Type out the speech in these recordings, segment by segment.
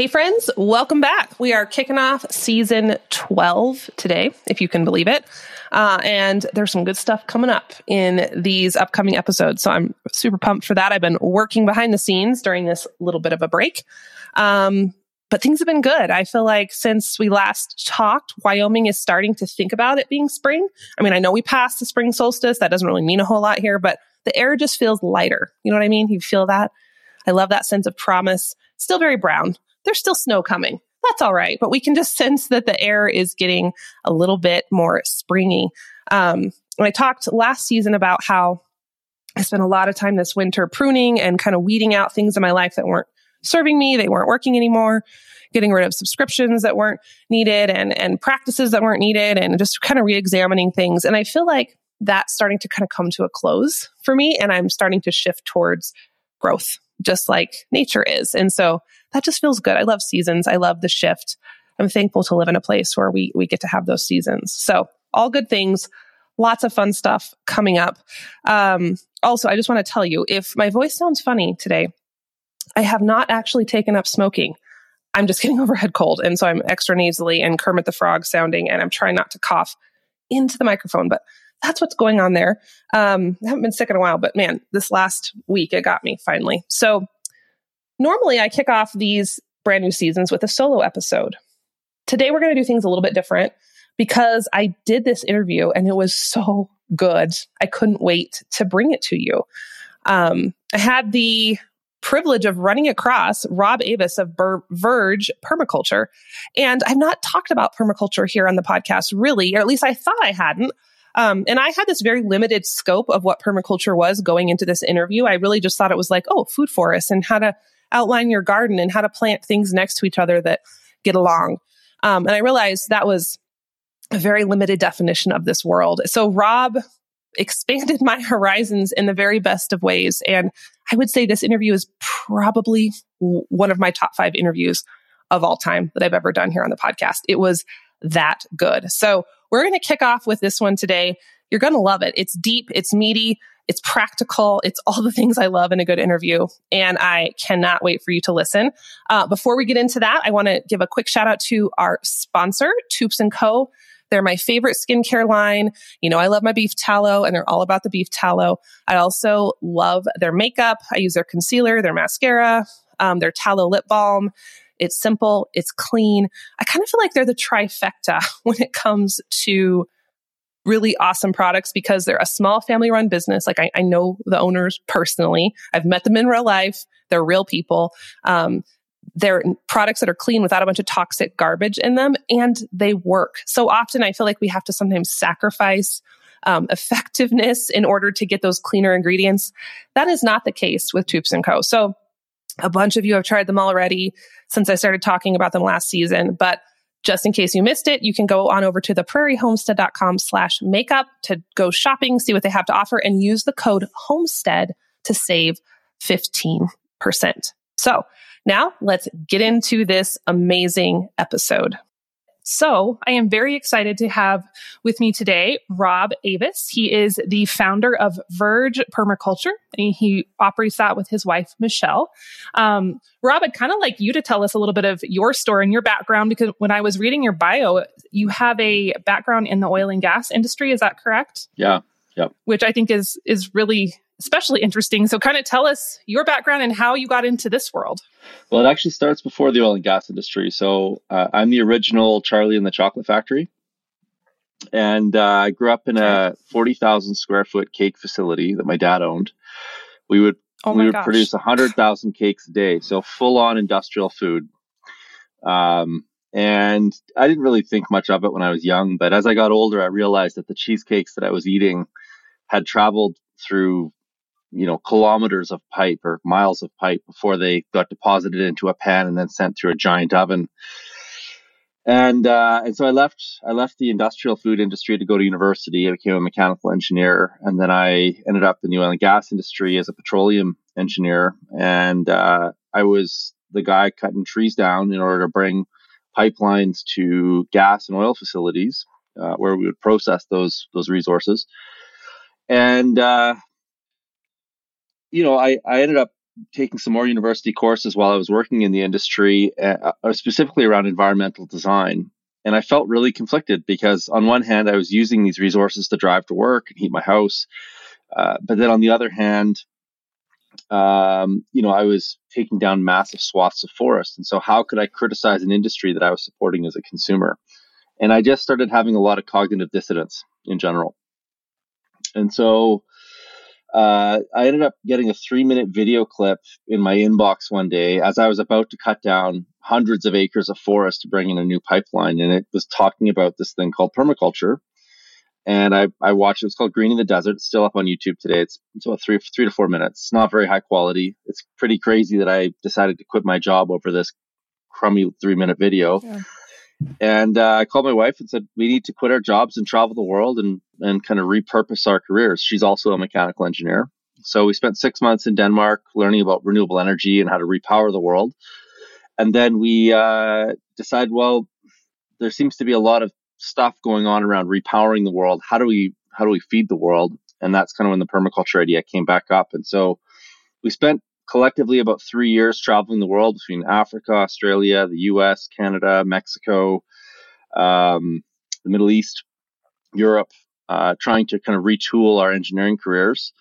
Hey, friends, welcome back. We are kicking off season 12 today, if you can believe it. Uh, and there's some good stuff coming up in these upcoming episodes. So I'm super pumped for that. I've been working behind the scenes during this little bit of a break. Um, but things have been good. I feel like since we last talked, Wyoming is starting to think about it being spring. I mean, I know we passed the spring solstice. That doesn't really mean a whole lot here, but the air just feels lighter. You know what I mean? You feel that? I love that sense of promise. Still very brown, there's still snow coming. That's all right. But we can just sense that the air is getting a little bit more springy. Um, I talked last season about how I spent a lot of time this winter pruning and kind of weeding out things in my life that weren't serving me. They weren't working anymore, getting rid of subscriptions that weren't needed and, and practices that weren't needed and just kind of re-examining things. And I feel like that's starting to kind of come to a close for me. And I'm starting to shift towards growth, just like nature is. And so that just feels good. I love seasons. I love the shift. I'm thankful to live in a place where we, we get to have those seasons. So all good things, lots of fun stuff coming up. Um, also, I just want to tell you if my voice sounds funny today, I have not actually taken up smoking. I'm just getting over head cold. And so I'm extra nasally and Kermit the Frog sounding, and I'm trying not to cough into the microphone, but that's what's going on there. Um, I haven't been sick in a while, but man, this last week it got me finally. So Normally, I kick off these brand new seasons with a solo episode. Today, we're going to do things a little bit different because I did this interview and it was so good. I couldn't wait to bring it to you. Um, I had the privilege of running across Rob Avis of Ber- Verge Permaculture. And I've not talked about permaculture here on the podcast, really, or at least I thought I hadn't. Um, and I had this very limited scope of what permaculture was going into this interview. I really just thought it was like, oh, food forests and how to outline your garden and how to plant things next to each other that get along. Um, and I realized that was a very limited definition of this world. So Rob expanded my horizons in the very best of ways. And I would say this interview is probably one of my top five interviews of all time that I've ever done here on the podcast. It was that good. So we're going to kick off with this one today. You're going to love it. It's deep, it's meaty, it's practical. It's all the things I love in a good interview. And I cannot wait for you to listen. Uh, before we get into that, I want to give a quick shout out to our sponsor, Toups and Co. They're my favorite skincare line. You know, I love my beef tallow and they're all about the beef tallow. I also love their makeup. I use their concealer, their mascara, um, their tallow lip balm. It's simple. It's clean. I kind of feel like they're the trifecta when it comes to really awesome products because they're a small family run business. Like I, I, know the owners personally. I've met them in real life. They're real people. Um, they're products that are clean without a bunch of toxic garbage in them and they work. So often I feel like we have to sometimes sacrifice um, effectiveness in order to get those cleaner ingredients. That is not the case with Toups and Co. So a bunch of you have tried them already since I started talking about them last season, but just in case you missed it, you can go on over to theprairiehomestead.com slash makeup to go shopping, see what they have to offer, and use the code homestead to save 15%. So now let's get into this amazing episode. So I am very excited to have with me today Rob Avis. He is the founder of Verge Permaculture, and he operates that with his wife Michelle. Um, Rob, I'd kind of like you to tell us a little bit of your story and your background because when I was reading your bio, you have a background in the oil and gas industry. Is that correct? Yeah. Yep. Which I think is is really especially interesting. So, kind of tell us your background and how you got into this world. Well, it actually starts before the oil and gas industry. So, uh, I'm the original Charlie in the Chocolate Factory. And uh, I grew up in a 40,000 square foot cake facility that my dad owned. We would oh we would gosh. produce 100,000 cakes a day. So, full on industrial food. Um, and I didn't really think much of it when I was young. But as I got older, I realized that the cheesecakes that I was eating had traveled through you know kilometers of pipe or miles of pipe before they got deposited into a pan and then sent through a giant oven and uh, and so I left I left the industrial food industry to go to university. I became a mechanical engineer, and then I ended up in the oil and gas industry as a petroleum engineer. And uh, I was the guy cutting trees down in order to bring pipelines to gas and oil facilities uh, where we would process those those resources. And uh, you know, I, I ended up taking some more university courses while I was working in the industry, uh, uh, specifically around environmental design. And I felt really conflicted because, on one hand, I was using these resources to drive to work and heat my house. Uh, but then on the other hand, um, you know, I was taking down massive swaths of forest. And so, how could I criticize an industry that I was supporting as a consumer? And I just started having a lot of cognitive dissonance in general. And so, uh, I ended up getting a three minute video clip in my inbox one day as I was about to cut down hundreds of acres of forest to bring in a new pipeline. And it was talking about this thing called permaculture. And I, I watched it. It's called Greening the Desert. It's still up on YouTube today. It's, it's about three, three to four minutes. It's not very high quality. It's pretty crazy that I decided to quit my job over this crummy three minute video. Yeah. And uh, I called my wife and said, we need to quit our jobs and travel the world and, and kind of repurpose our careers. She's also a mechanical engineer. So we spent six months in Denmark learning about renewable energy and how to repower the world. And then we uh, decided, well, there seems to be a lot of stuff going on around repowering the world. How do we how do we feed the world? And that's kind of when the permaculture idea came back up. And so we spent collectively about three years traveling the world between Africa, Australia, the US, Canada, Mexico, um, the Middle East, Europe, uh, trying to kind of retool our engineering careers.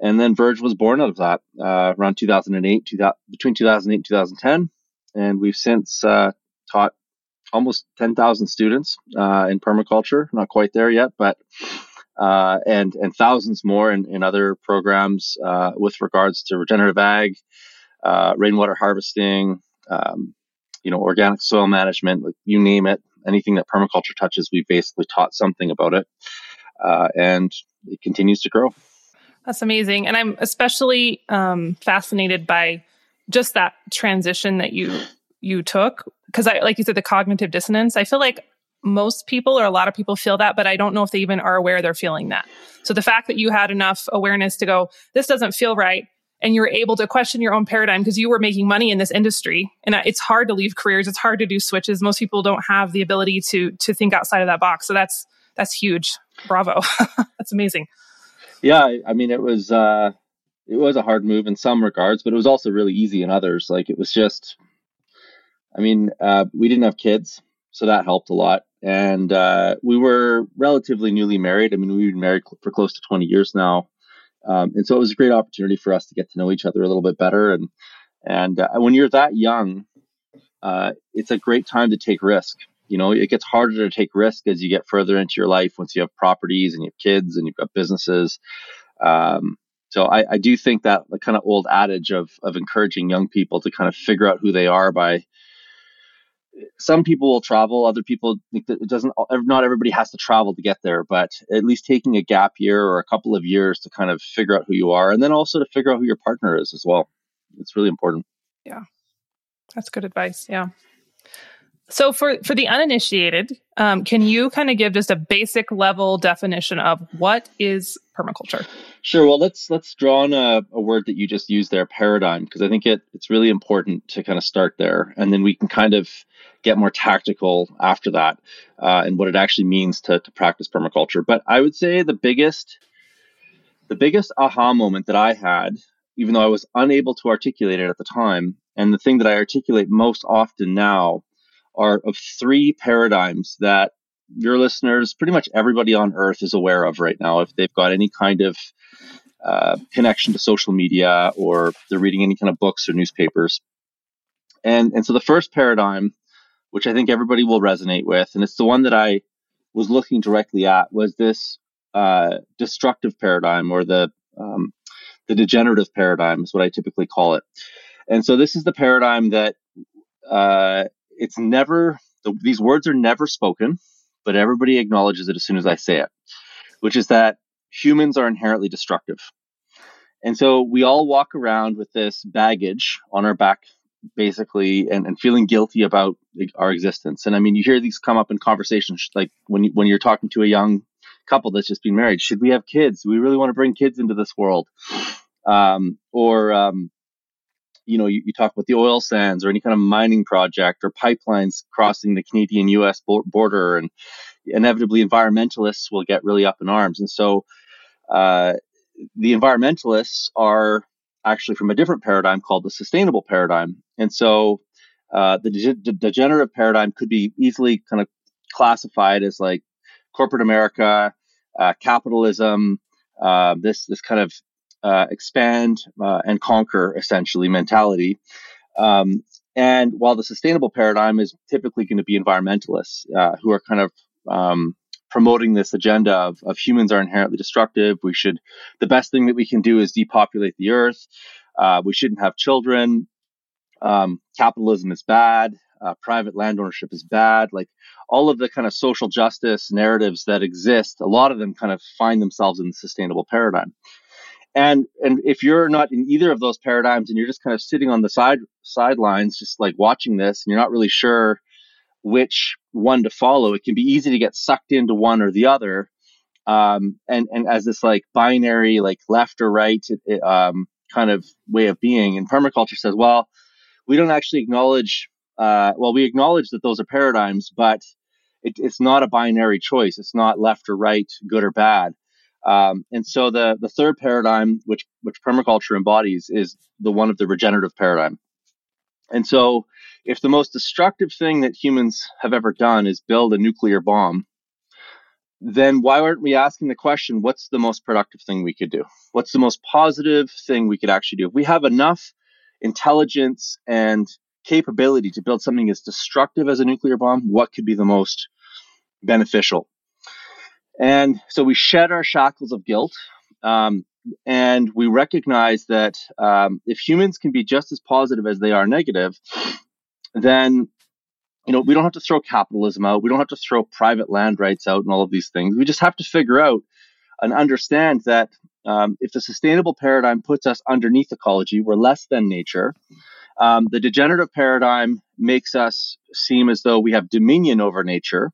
And then Verge was born out of that uh, around 2008, 2000, between 2008 and 2010. And we've since uh, taught almost 10,000 students uh, in permaculture. Not quite there yet, but uh, and and thousands more in, in other programs with regards to regenerative ag, rainwater harvesting, um, you know, organic soil management, like you name it, anything that permaculture touches, we basically taught something about it, uh, and it continues to grow. That's amazing, and I'm especially um, fascinated by just that transition that you you took because I like you said the cognitive dissonance. I feel like most people or a lot of people feel that, but I don't know if they even are aware they're feeling that. So the fact that you had enough awareness to go, this doesn't feel right. And you're able to question your own paradigm because you were making money in this industry. And it's hard to leave careers. It's hard to do switches. Most people don't have the ability to, to think outside of that box. So that's, that's huge. Bravo. that's amazing. Yeah. I mean, it was, uh, it was a hard move in some regards, but it was also really easy in others. Like it was just, I mean, uh, we didn't have kids, so that helped a lot and uh, we were relatively newly married. I mean, we've been married for close to 20 years now, um, and so it was a great opportunity for us to get to know each other a little bit better. And and uh, when you're that young, uh, it's a great time to take risk. You know, it gets harder to take risk as you get further into your life. Once you have properties and you have kids and you've got businesses. Um, so I, I do think that the kind of old adage of of encouraging young people to kind of figure out who they are by some people will travel other people think that it doesn't not everybody has to travel to get there but at least taking a gap year or a couple of years to kind of figure out who you are and then also to figure out who your partner is as well it's really important yeah that's good advice yeah so for for the uninitiated um, can you kind of give just a basic level definition of what is permaculture? Sure. Well let's let's draw on a, a word that you just used there paradigm because i think it it's really important to kind of start there. And then we can kind of get more tactical after that uh, and what it actually means to, to practice permaculture. But I would say the biggest the biggest aha moment that I had, even though I was unable to articulate it at the time, and the thing that I articulate most often now are of three paradigms that your listeners, pretty much everybody on earth is aware of right now. If they've got any kind of uh, connection to social media or they're reading any kind of books or newspapers. And, and so the first paradigm which I think everybody will resonate with, and it's the one that I was looking directly at, was this uh, destructive paradigm or the um, the degenerative paradigm is what I typically call it. And so this is the paradigm that uh, it's never the, these words are never spoken, but everybody acknowledges it as soon as I say it, which is that humans are inherently destructive. And so we all walk around with this baggage on our back basically and, and feeling guilty about our existence. And I mean, you hear these come up in conversations like when you, when you're talking to a young couple that's just been married, should we have kids? Do we really want to bring kids into this world? Um, or, um, you know, you, you, talk about the oil sands or any kind of mining project or pipelines crossing the Canadian US border, and inevitably environmentalists will get really up in arms. And so, uh, the environmentalists are actually from a different paradigm called the sustainable paradigm. And so uh, the de- degenerative paradigm could be easily kind of classified as like corporate America, uh, capitalism, uh, this this kind of uh, expand uh, and conquer essentially mentality. Um, and while the sustainable paradigm is typically going to be environmentalists uh, who are kind of um, promoting this agenda of, of humans are inherently destructive. We should, the best thing that we can do is depopulate the earth. Uh, we shouldn't have children. Um, capitalism is bad. Uh, private land ownership is bad. Like all of the kind of social justice narratives that exist, a lot of them kind of find themselves in the sustainable paradigm. And and if you're not in either of those paradigms and you're just kind of sitting on the side sidelines, just like watching this, and you're not really sure which one to follow, it can be easy to get sucked into one or the other. Um, and and as this like binary, like left or right, um, kind of way of being. And permaculture says, well, we don't actually acknowledge. Uh, well, we acknowledge that those are paradigms, but it, it's not a binary choice. It's not left or right, good or bad. Um, and so the the third paradigm, which which permaculture embodies, is the one of the regenerative paradigm. And so, if the most destructive thing that humans have ever done is build a nuclear bomb, then why aren't we asking the question, what's the most productive thing we could do? What's the most positive thing we could actually do? If we have enough intelligence and capability to build something as destructive as a nuclear bomb, what could be the most beneficial? And so we shed our shackles of guilt. Um, and we recognize that um, if humans can be just as positive as they are negative, then you know we don't have to throw capitalism out. We don't have to throw private land rights out and all of these things. We just have to figure out and understand that um, if the sustainable paradigm puts us underneath ecology, we're less than nature. Um, the degenerative paradigm makes us seem as though we have dominion over nature.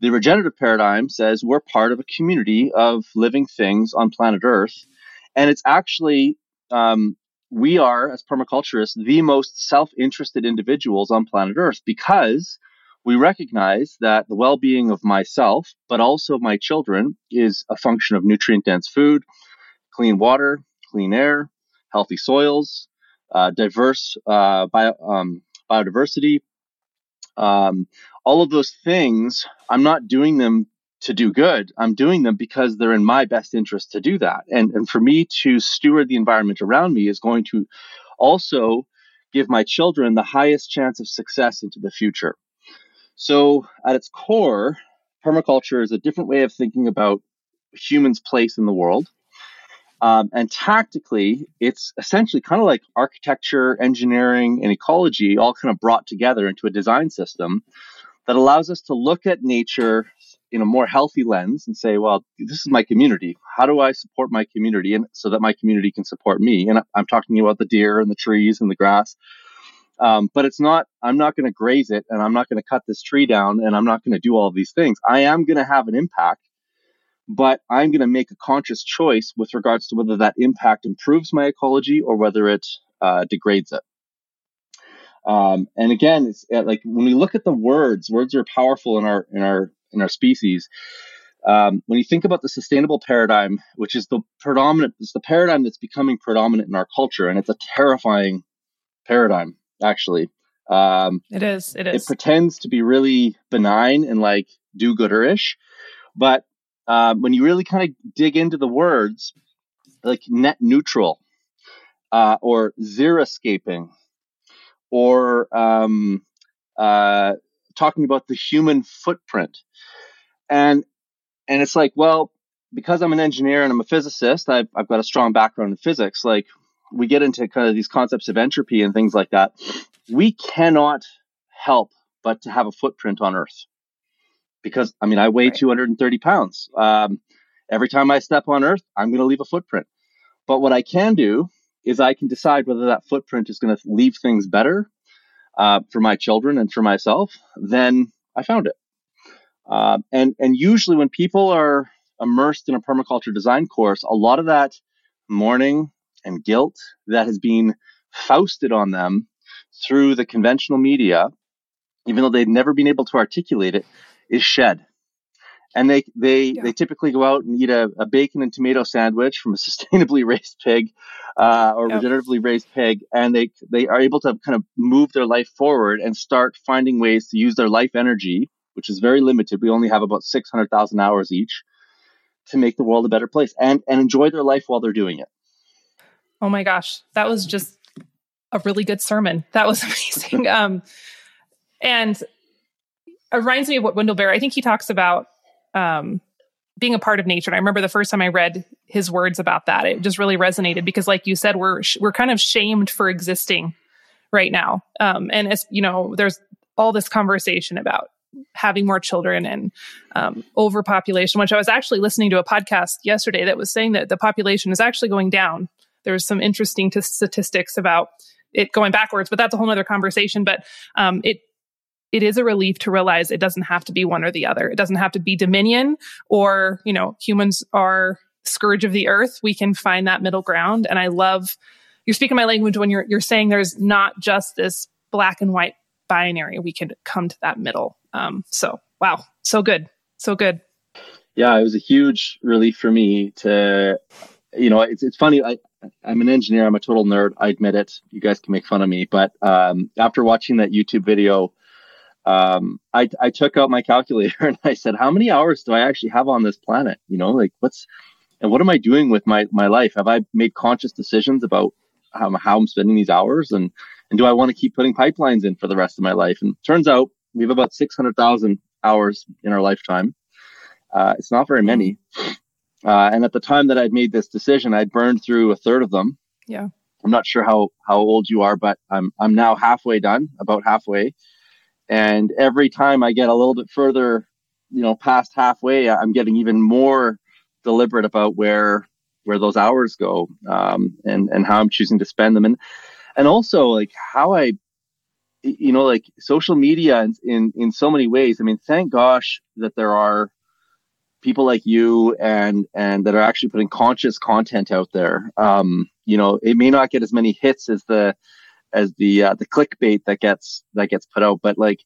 The regenerative paradigm says we're part of a community of living things on planet Earth. And it's actually, um, we are, as permaculturists, the most self interested individuals on planet Earth because we recognize that the well being of myself, but also my children, is a function of nutrient dense food, clean water, clean air, healthy soils, uh, diverse uh, bio, um, biodiversity, um, all of those things, I'm not doing them to do good. I'm doing them because they're in my best interest to do that. And, and for me to steward the environment around me is going to also give my children the highest chance of success into the future. So, at its core, permaculture is a different way of thinking about humans' place in the world. Um, and tactically, it's essentially kind of like architecture, engineering, and ecology all kind of brought together into a design system that allows us to look at nature in a more healthy lens and say, well, this is my community. How do I support my community and so that my community can support me? And I'm talking about the deer and the trees and the grass. Um, but it's not, I'm not going to graze it and I'm not going to cut this tree down and I'm not going to do all of these things. I am going to have an impact but I'm going to make a conscious choice with regards to whether that impact improves my ecology or whether it uh, degrades it. Um, and again, it's uh, like when we look at the words, words are powerful in our in our in our species. Um, when you think about the sustainable paradigm, which is the predominant, it's the paradigm that's becoming predominant in our culture, and it's a terrifying paradigm, actually. Um, it is. It is. It pretends to be really benign and like do-gooder-ish, but um, when you really kind of dig into the words, like net neutral uh, or xeriscaping or um, uh, talking about the human footprint. And and it's like, well, because I'm an engineer and I'm a physicist, I've, I've got a strong background in physics. Like we get into kind of these concepts of entropy and things like that. We cannot help but to have a footprint on Earth because I mean I weigh right. 230 pounds. Um, every time I step on Earth, I'm going to leave a footprint. But what I can do is I can decide whether that footprint is going to leave things better uh, for my children and for myself. Then I found it. Uh, and and usually when people are immersed in a permaculture design course, a lot of that mourning and guilt that has been foisted on them through the conventional media, even though they've never been able to articulate it, is shed. And they they yeah. they typically go out and eat a, a, bacon and tomato sandwich from a sustainably raised pig uh, or yep. regeneratively raised pig, and they they are able to kind of move their life forward and start finding ways to use their life energy, which is very limited. We only have about six hundred thousand hours each to make the world a better place and and enjoy their life while they're doing it. Oh my gosh, that was just a really good sermon. That was amazing. um, and it reminds me of what Wendell Berry. I think he talks about um, being a part of nature. And I remember the first time I read his words about that, it just really resonated because, like you said, we're we're kind of shamed for existing right now. Um, and as you know, there's all this conversation about having more children and um, overpopulation. Which I was actually listening to a podcast yesterday that was saying that the population is actually going down. There's some interesting t- statistics about it going backwards, but that's a whole other conversation. But um, it it is a relief to realize it doesn't have to be one or the other. It doesn't have to be dominion or, you know, humans are scourge of the earth. We can find that middle ground. And I love you're speaking my language when you're you're saying there's not just this black and white binary. We can come to that middle. Um, so wow, so good, so good. Yeah, it was a huge relief for me to, you know, it's it's funny. I I'm an engineer. I'm a total nerd. I admit it. You guys can make fun of me, but um, after watching that YouTube video um, I, I took out my calculator and I said, how many hours do I actually have on this planet? You know, like what's, and what am I doing with my, my life? Have I made conscious decisions about how, how I'm spending these hours? And, and do I want to keep putting pipelines in for the rest of my life? And turns out we have about 600,000 hours in our lifetime. Uh, it's not very many. Uh, and at the time that I'd made this decision, I'd burned through a third of them. Yeah. I'm not sure how, how old you are, but I'm, I'm now halfway done, about halfway. And every time I get a little bit further, you know, past halfway, I'm getting even more deliberate about where where those hours go um, and and how I'm choosing to spend them, and and also like how I, you know, like social media in in, in so many ways. I mean, thank gosh that there are people like you and and that are actually putting conscious content out there. Um, you know, it may not get as many hits as the as the uh, the clickbait that gets that gets put out. But like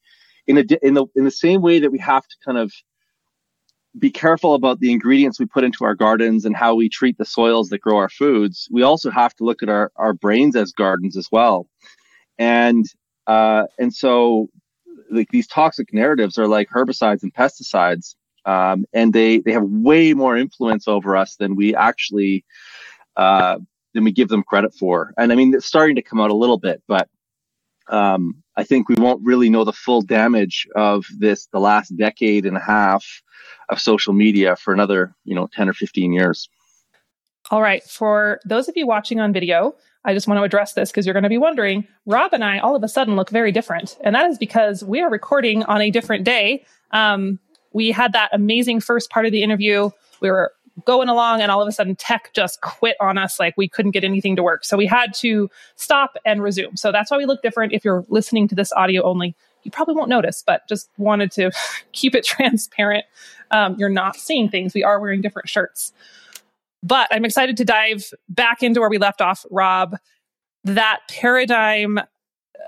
in a in the in the same way that we have to kind of be careful about the ingredients we put into our gardens and how we treat the soils that grow our foods, we also have to look at our, our brains as gardens as well. And uh, and so like these toxic narratives are like herbicides and pesticides. Um, and they, they have way more influence over us than we actually uh, than we give them credit for. And I mean, it's starting to come out a little bit, but um, I think we won't really know the full damage of this the last decade and a half of social media for another, you know, 10 or 15 years. All right. For those of you watching on video, I just want to address this because you're going to be wondering Rob and I all of a sudden look very different. And that is because we are recording on a different day. Um, we had that amazing first part of the interview. We were going along and all of a sudden tech just quit on us like we couldn't get anything to work. So we had to stop and resume. So that's why we look different. If you're listening to this audio only you probably won't notice but just wanted to keep it transparent. Um, you're not seeing things. We are wearing different shirts. But i'm excited to dive back into where we left off rob. That paradigm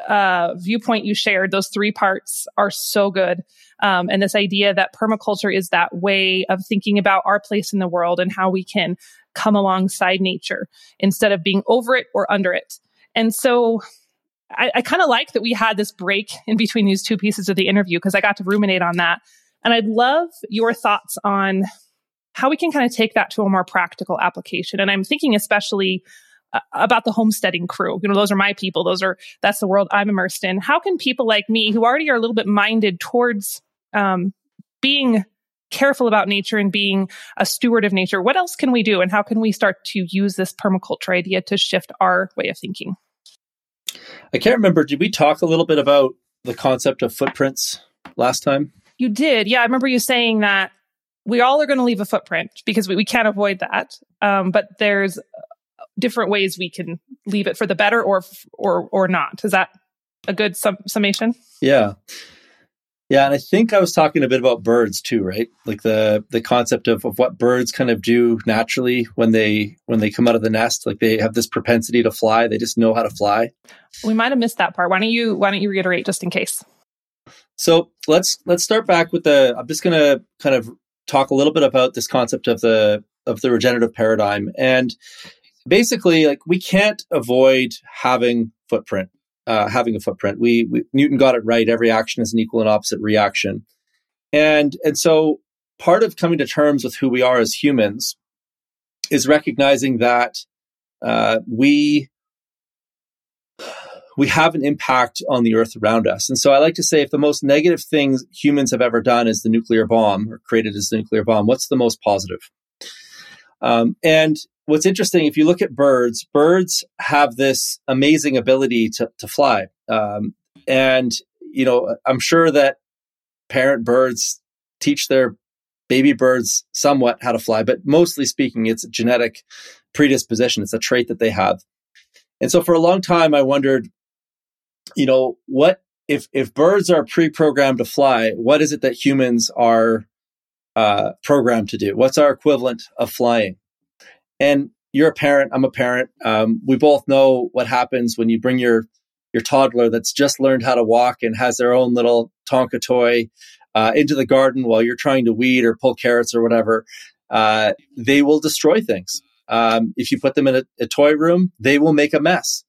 uh, viewpoint you shared, those three parts are so good. Um, and this idea that permaculture is that way of thinking about our place in the world and how we can come alongside nature instead of being over it or under it. And so I, I kind of like that we had this break in between these two pieces of the interview because I got to ruminate on that. And I'd love your thoughts on how we can kind of take that to a more practical application. And I'm thinking especially about the homesteading crew. You know, those are my people. Those are that's the world I'm immersed in. How can people like me, who already are a little bit minded towards um, being careful about nature and being a steward of nature, what else can we do, and how can we start to use this permaculture idea to shift our way of thinking? I can't remember. Did we talk a little bit about the concept of footprints last time? You did. Yeah, I remember you saying that we all are going to leave a footprint because we, we can't avoid that. Um, but there's different ways we can leave it for the better or or or not. Is that a good sum- summation? Yeah. Yeah, and I think I was talking a bit about birds too, right? Like the the concept of, of what birds kind of do naturally when they when they come out of the nest. Like they have this propensity to fly. They just know how to fly. We might have missed that part. Why don't you why don't you reiterate just in case? So let's let's start back with the I'm just gonna kind of talk a little bit about this concept of the of the regenerative paradigm. And basically, like we can't avoid having footprint, uh, having a footprint. We, we Newton got it right. Every action is an equal and opposite reaction. And and so part of coming to terms with who we are as humans is recognizing that uh, we we have an impact on the earth around us. And so I like to say if the most negative things humans have ever done is the nuclear bomb or created as the nuclear bomb, what's the most positive? Um, and what's interesting, if you look at birds, birds have this amazing ability to, to fly. Um, and, you know, I'm sure that parent birds teach their baby birds somewhat how to fly, but mostly speaking, it's a genetic predisposition. It's a trait that they have. And so for a long time, I wondered, you know, what if if birds are pre-programmed to fly, what is it that humans are uh, programmed to do? What's our equivalent of flying? And you're a parent. I'm a parent. Um, we both know what happens when you bring your your toddler that's just learned how to walk and has their own little Tonka toy uh, into the garden while you're trying to weed or pull carrots or whatever. Uh, they will destroy things. Um, if you put them in a, a toy room, they will make a mess.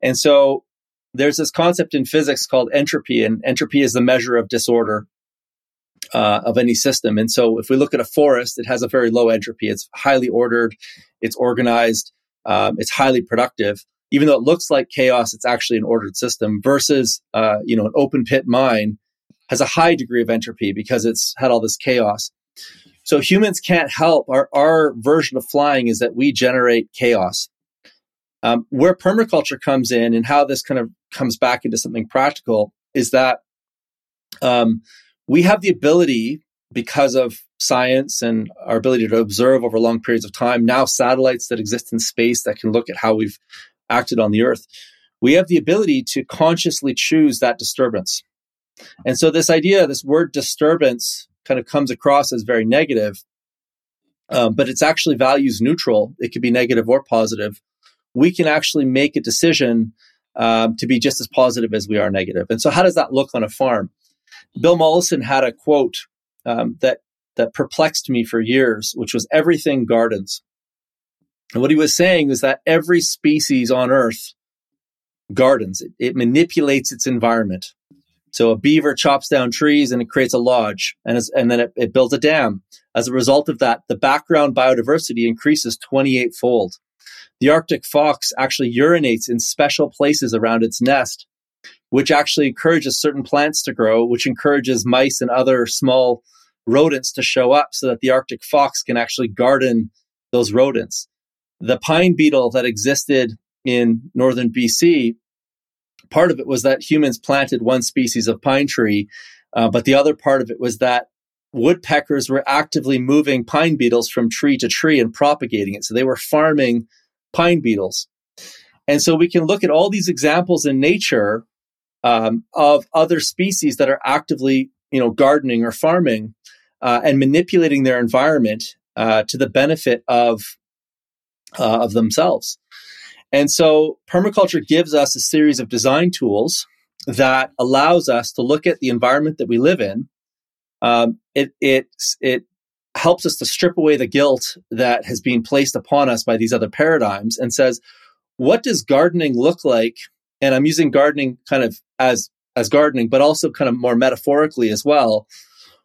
And so there's this concept in physics called entropy, and entropy is the measure of disorder uh, of any system. And so if we look at a forest, it has a very low entropy. It's highly ordered, it's organized, um, it's highly productive. Even though it looks like chaos, it's actually an ordered system versus, uh, you know, an open pit mine has a high degree of entropy because it's had all this chaos. So humans can't help. Our, our version of flying is that we generate chaos. Um, where permaculture comes in and how this kind of comes back into something practical is that um, we have the ability because of science and our ability to observe over long periods of time now satellites that exist in space that can look at how we've acted on the earth we have the ability to consciously choose that disturbance. And so this idea this word disturbance kind of comes across as very negative um, but it's actually values neutral. It could be negative or positive. We can actually make a decision um, to be just as positive as we are negative. And so how does that look on a farm Bill Mollison had a quote um, that that perplexed me for years, which was everything gardens. And what he was saying is that every species on Earth gardens. It, it manipulates its environment. So a beaver chops down trees and it creates a lodge, and, and then it, it builds a dam. As a result of that, the background biodiversity increases 28 fold. The Arctic fox actually urinates in special places around its nest which actually encourages certain plants to grow, which encourages mice and other small rodents to show up so that the Arctic fox can actually garden those rodents. The pine beetle that existed in northern BC, part of it was that humans planted one species of pine tree, uh, but the other part of it was that woodpeckers were actively moving pine beetles from tree to tree and propagating it. So they were farming pine beetles. And so we can look at all these examples in nature um, of other species that are actively, you know, gardening or farming uh, and manipulating their environment uh, to the benefit of uh, of themselves. And so, permaculture gives us a series of design tools that allows us to look at the environment that we live in. Um, it it it helps us to strip away the guilt that has been placed upon us by these other paradigms and says, what does gardening look like and I'm using gardening kind of as as gardening, but also kind of more metaphorically as well.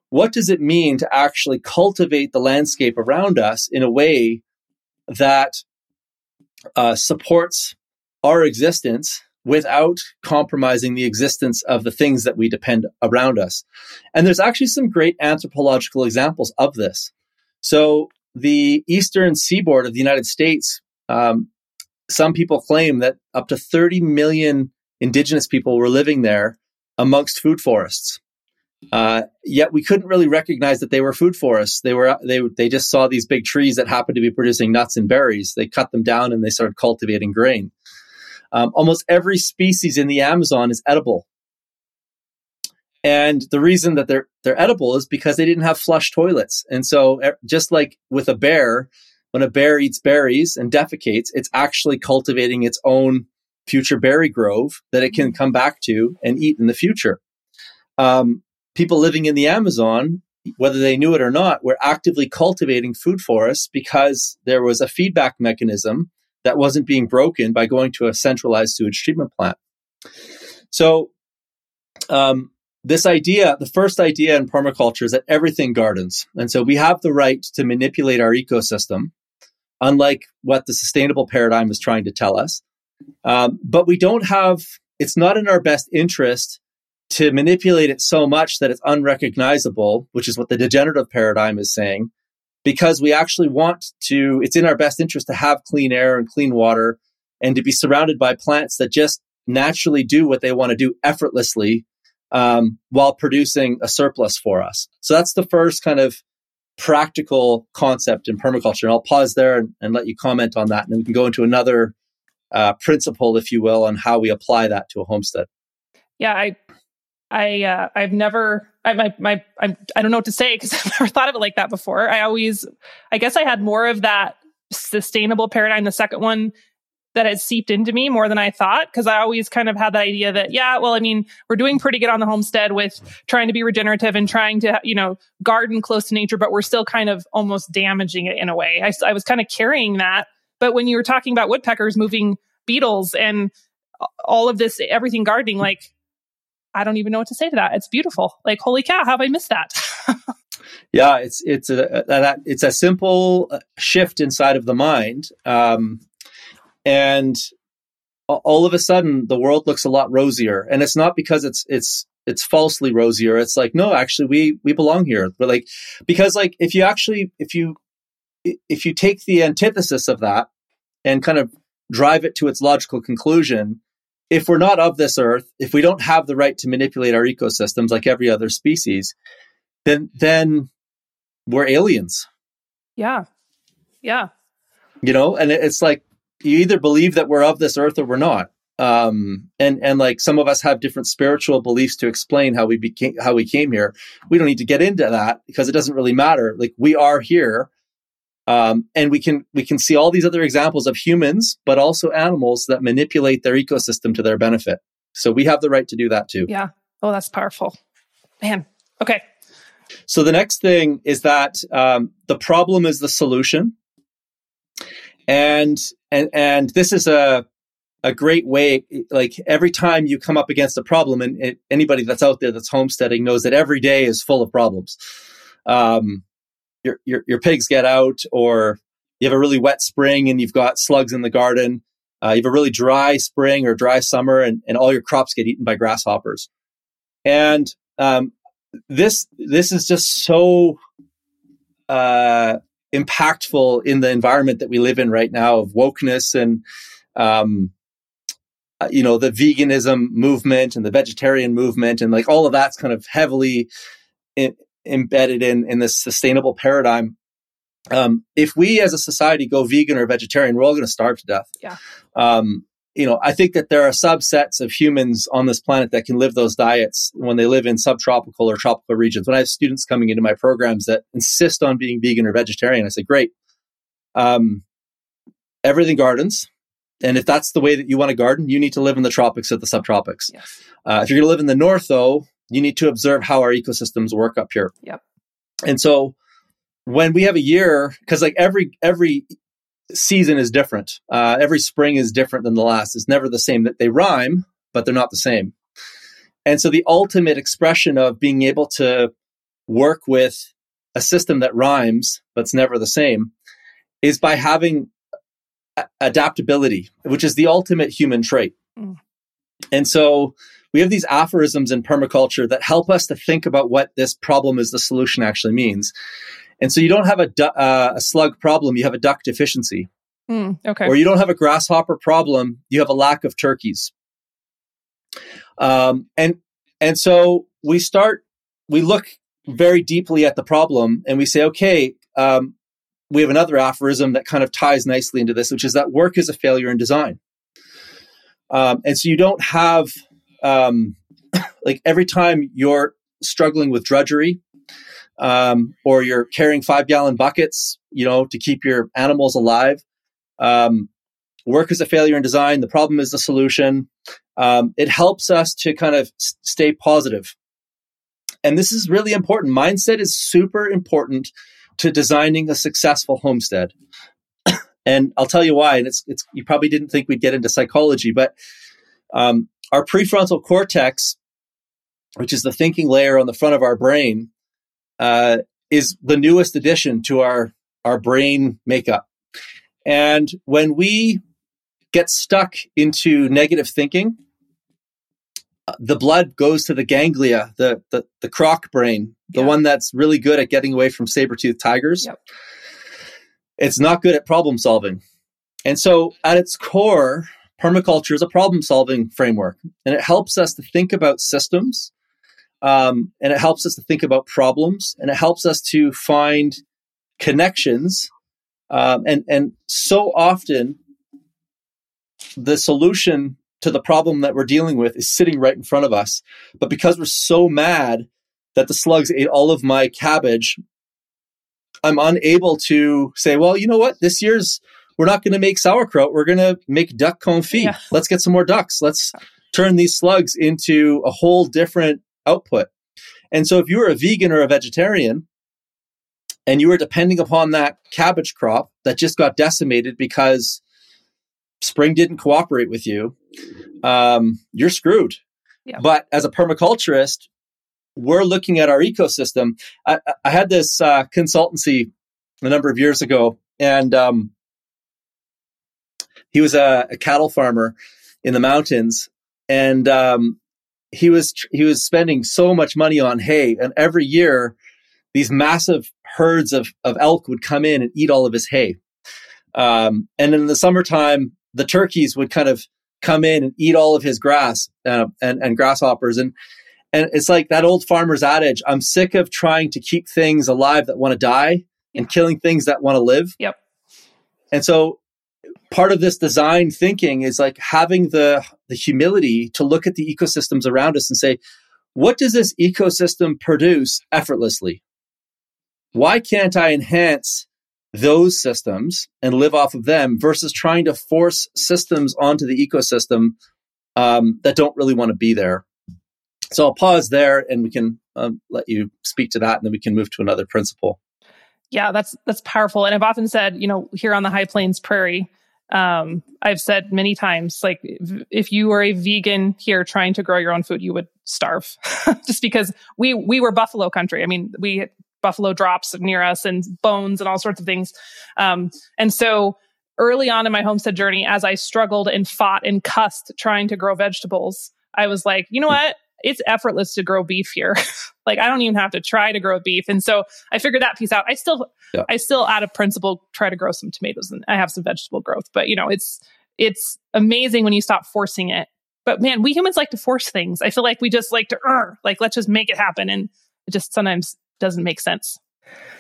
What does it mean to actually cultivate the landscape around us in a way that uh, supports our existence without compromising the existence of the things that we depend around us? And there's actually some great anthropological examples of this. So the eastern seaboard of the United States um, some people claim that up to 30 million indigenous people were living there amongst food forests. Uh, yet we couldn't really recognize that they were food forests. They were they they just saw these big trees that happened to be producing nuts and berries. They cut them down and they started cultivating grain. Um, almost every species in the Amazon is edible, and the reason that they're they're edible is because they didn't have flush toilets. And so, just like with a bear, when a bear eats berries and defecates, it's actually cultivating its own future berry grove that it can mm-hmm. come back to and eat in the future. Um, people living in the Amazon whether they knew it or not, were actively cultivating food forests because there was a feedback mechanism that wasn't being broken by going to a centralized sewage treatment plant. So, um, this idea, the first idea in permaculture is that everything gardens. And so we have the right to manipulate our ecosystem, unlike what the sustainable paradigm is trying to tell us. Um, but we don't have, it's not in our best interest to manipulate it so much that it's unrecognizable, which is what the degenerative paradigm is saying, because we actually want to, it's in our best interest to have clean air and clean water and to be surrounded by plants that just naturally do what they want to do effortlessly um, while producing a surplus for us. So that's the first kind of practical concept in permaculture. And I'll pause there and, and let you comment on that. And then we can go into another uh, principle, if you will, on how we apply that to a homestead. Yeah, I, I, uh, I've never, I, my, my, I'm, I don't know what to say because I've never thought of it like that before. I always, I guess I had more of that sustainable paradigm. The second one that has seeped into me more than I thought because I always kind of had that idea that yeah, well, I mean, we're doing pretty good on the homestead with trying to be regenerative and trying to you know garden close to nature, but we're still kind of almost damaging it in a way. I, I was kind of carrying that, but when you were talking about woodpeckers moving beetles and all of this everything gardening, like I don't even know what to say to that. It's beautiful. Like holy cow, how have I missed that? yeah, it's it's a, a, it's a simple uh, shift inside of the mind. Um, and all of a sudden the world looks a lot rosier. And it's not because it's it's it's falsely rosier. It's like no actually we we belong here. But like because like if you actually if you if you take the antithesis of that and kind of drive it to its logical conclusion if we're not of this earth if we don't have the right to manipulate our ecosystems like every other species then then we're aliens. Yeah. Yeah. You know? And it's like you either believe that we're of this earth or we're not. Um, and and like some of us have different spiritual beliefs to explain how we became how we came here. We don't need to get into that because it doesn't really matter. Like we are here, um, and we can we can see all these other examples of humans, but also animals that manipulate their ecosystem to their benefit. So we have the right to do that too. Yeah. Oh, that's powerful, man. Okay. So the next thing is that um, the problem is the solution and and and this is a a great way like every time you come up against a problem and it, anybody that's out there that's homesteading knows that every day is full of problems. Um, your, your your pigs get out or you have a really wet spring and you've got slugs in the garden. Uh, you have a really dry spring or dry summer and, and all your crops get eaten by grasshoppers. And um, this this is just so uh, impactful in the environment that we live in right now of wokeness and um, uh, you know the veganism movement and the vegetarian movement and like all of that's kind of heavily in, embedded in in this sustainable paradigm. Um, if we as a society go vegan or vegetarian we're all going to starve to death. Yeah. Um, you know, I think that there are subsets of humans on this planet that can live those diets when they live in subtropical or tropical regions. When I have students coming into my programs that insist on being vegan or vegetarian, I say, great. Um, everything gardens. And if that's the way that you want to garden, you need to live in the tropics or the subtropics. Yes. Uh, if you're going to live in the north, though, you need to observe how our ecosystems work up here. Yep. And so when we have a year, because like every every season is different. Uh, every spring is different than the last. It's never the same. That they rhyme, but they're not the same. And so the ultimate expression of being able to work with a system that rhymes but's never the same is by having adaptability, which is the ultimate human trait. Mm. And so we have these aphorisms in permaculture that help us to think about what this problem is the solution actually means. And so you don't have a, du- uh, a slug problem, you have a duck deficiency. Mm, okay. Or you don't have a grasshopper problem, you have a lack of turkeys. Um, and and so we start, we look very deeply at the problem and we say, okay, um, we have another aphorism that kind of ties nicely into this, which is that work is a failure in design. Um, and so you don't have, um, like every time you're struggling with drudgery, um, or you're carrying five gallon buckets, you know, to keep your animals alive. Um, work is a failure in design. The problem is the solution. Um, it helps us to kind of s- stay positive. and this is really important. Mindset is super important to designing a successful homestead. and I'll tell you why. And it's, it's, you probably didn't think we'd get into psychology, but um, our prefrontal cortex, which is the thinking layer on the front of our brain, uh, is the newest addition to our, our brain makeup. And when we get stuck into negative thinking, uh, the blood goes to the ganglia, the the, the croc brain, the yeah. one that's really good at getting away from saber-toothed tigers. Yep. It's not good at problem solving. And so at its core, permaculture is a problem solving framework and it helps us to think about systems um, and it helps us to think about problems and it helps us to find connections um, and and so often the solution to the problem that we're dealing with is sitting right in front of us but because we're so mad that the slugs ate all of my cabbage i'm unable to say well you know what this year's we're not going to make sauerkraut. We're going to make duck confit. Yeah. Let's get some more ducks. Let's turn these slugs into a whole different output. And so if you were a vegan or a vegetarian and you were depending upon that cabbage crop that just got decimated because spring didn't cooperate with you, um, you're screwed. Yeah. But as a permaculturist, we're looking at our ecosystem. I, I had this uh, consultancy a number of years ago, and um, he was a, a cattle farmer in the mountains, and um, he was he was spending so much money on hay, and every year these massive herds of of elk would come in and eat all of his hay. Um, and in the summertime, the turkeys would kind of come in and eat all of his grass uh, and and grasshoppers. And and it's like that old farmer's adage i'm sick of trying to keep things alive that want to die and killing things that want to live. Yep. And so part of this design thinking is like having the the humility to look at the ecosystems around us and say what does this ecosystem produce effortlessly? Why can't i enhance those systems and live off of them versus trying to force systems onto the ecosystem um, that don't really want to be there? So i'll pause there and we can um, let you speak to that and then we can move to another principle. Yeah that's that's powerful. And i've often said you know here on the high plains prairie um, I've said many times, like if you were a vegan here trying to grow your own food, you would starve, just because we we were buffalo country. I mean, we had buffalo drops near us and bones and all sorts of things, um, and so early on in my homestead journey, as I struggled and fought and cussed trying to grow vegetables, I was like, you know what? It's effortless to grow beef here. like I don't even have to try to grow beef. And so I figured that piece out. I still, yeah. I still out of principle try to grow some tomatoes and I have some vegetable growth, but you know, it's, it's amazing when you stop forcing it. But man, we humans like to force things. I feel like we just like to, uh, like, let's just make it happen. And it just sometimes doesn't make sense.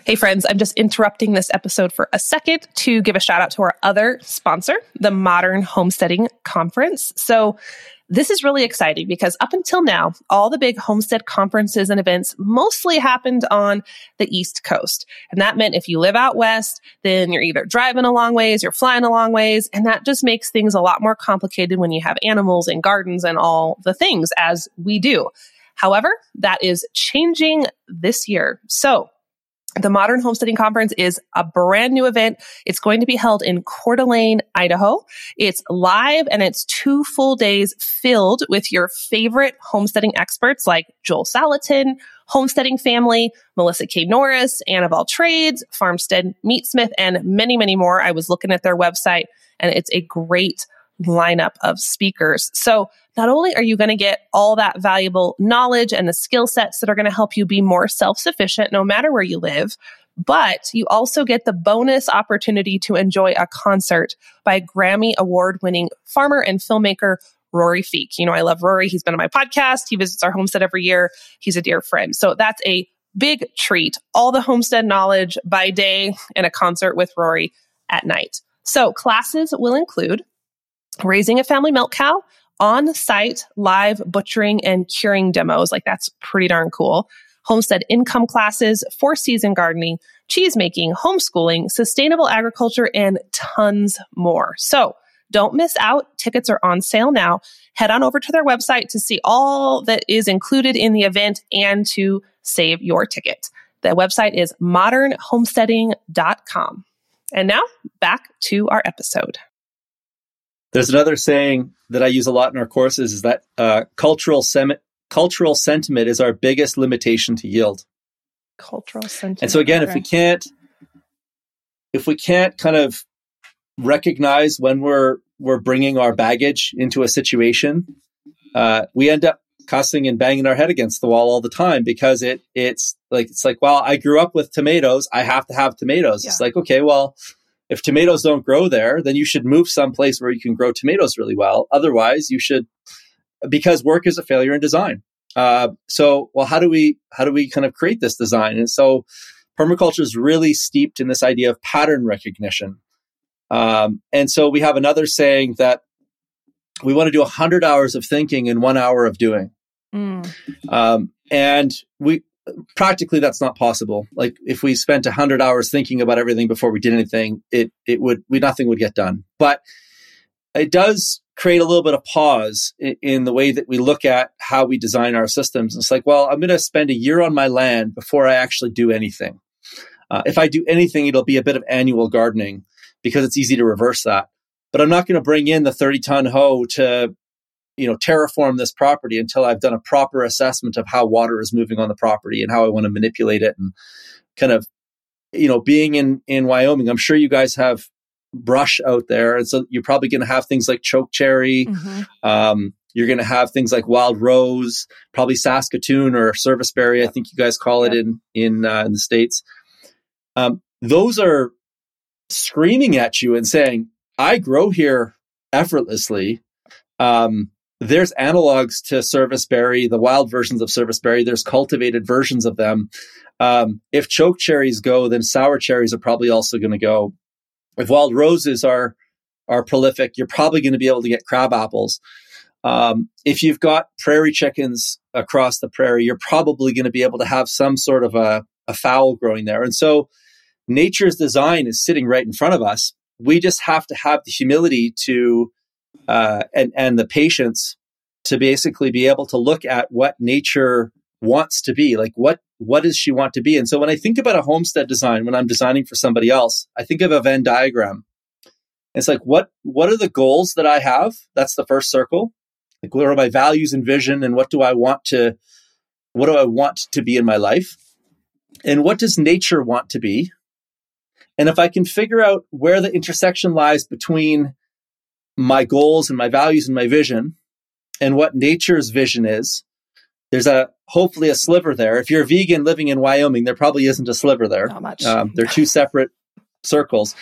Hey, friends, I'm just interrupting this episode for a second to give a shout out to our other sponsor, the Modern Homesteading Conference. So, this is really exciting because up until now, all the big homestead conferences and events mostly happened on the East Coast. And that meant if you live out west, then you're either driving a long ways, you're flying a long ways. And that just makes things a lot more complicated when you have animals and gardens and all the things as we do. However, that is changing this year. So the Modern Homesteading Conference is a brand new event. It's going to be held in Coeur d'Alene, Idaho. It's live and it's two full days filled with your favorite homesteading experts like Joel Salatin, Homesteading Family, Melissa K. Norris, Annabelle Trades, Farmstead Meatsmith, and many, many more. I was looking at their website and it's a great lineup of speakers. So not only are you going to get all that valuable knowledge and the skill sets that are going to help you be more self sufficient no matter where you live, but you also get the bonus opportunity to enjoy a concert by Grammy award winning farmer and filmmaker Rory Feek. You know, I love Rory. He's been on my podcast. He visits our homestead every year. He's a dear friend. So that's a big treat. All the homestead knowledge by day and a concert with Rory at night. So classes will include raising a family milk cow, on site live butchering and curing demos. Like that's pretty darn cool. Homestead income classes, four season gardening, cheese making, homeschooling, sustainable agriculture, and tons more. So Don't miss out. Tickets are on sale now. Head on over to their website to see all that is included in the event and to save your ticket. The website is modernhomesteading.com. And now back to our episode. There's another saying that I use a lot in our courses is that uh, cultural sem- cultural sentiment is our biggest limitation to yield. Cultural sentiment. And so again, if we can't if we can't kind of recognize when we're we're bringing our baggage into a situation, uh, we end up cussing and banging our head against the wall all the time because it it's like it's like well I grew up with tomatoes I have to have tomatoes. Yeah. It's like okay well if tomatoes don't grow there then you should move someplace where you can grow tomatoes really well. Otherwise you should because work is a failure in design. Uh, so well how do we how do we kind of create this design and so permaculture is really steeped in this idea of pattern recognition. Um, and so we have another saying that we want to do 100 hours of thinking in one hour of doing. Mm. Um, and we practically that's not possible. Like if we spent 100 hours thinking about everything before we did anything, it it would we nothing would get done. But it does create a little bit of pause in, in, the way that we look at how we design our systems. It's like, well, I'm going to spend a year on my land before I actually do anything. Uh, if I do anything, it'll be a bit of annual gardening because it's easy to reverse that. But I'm not going to bring in the 30 ton hoe to, you know, terraform this property until I've done a proper assessment of how water is moving on the property and how I want to manipulate it and kind of, you know, being in in Wyoming, I'm sure you guys have brush out there. And so you're probably going to have things like choke cherry. Mm-hmm. Um, you're going to have things like wild rose, probably Saskatoon or serviceberry. I think you guys call it in in uh, in the states. Um, those are screaming at you and saying, "I grow here effortlessly." Um, there's analogs to serviceberry, the wild versions of serviceberry. There's cultivated versions of them. Um, if choke cherries go, then sour cherries are probably also going to go if wild roses are are prolific, you're probably going to be able to get crab apples. Um, if you've got prairie chickens across the prairie, you're probably going to be able to have some sort of a, a fowl growing there. And so nature's design is sitting right in front of us. We just have to have the humility to uh, and and the patience to basically be able to look at what nature wants to be. Like what what does she want to be? And so when I think about a homestead design, when I'm designing for somebody else, I think of a Venn diagram. It's like what what are the goals that I have? That's the first circle. Like what are my values and vision and what do I want to what do I want to be in my life? And what does nature want to be? And if I can figure out where the intersection lies between my goals and my values and my vision and what nature's vision is, there's a hopefully a sliver there. If you're a vegan living in Wyoming, there probably isn't a sliver there. Not much. Um, they're two separate circles.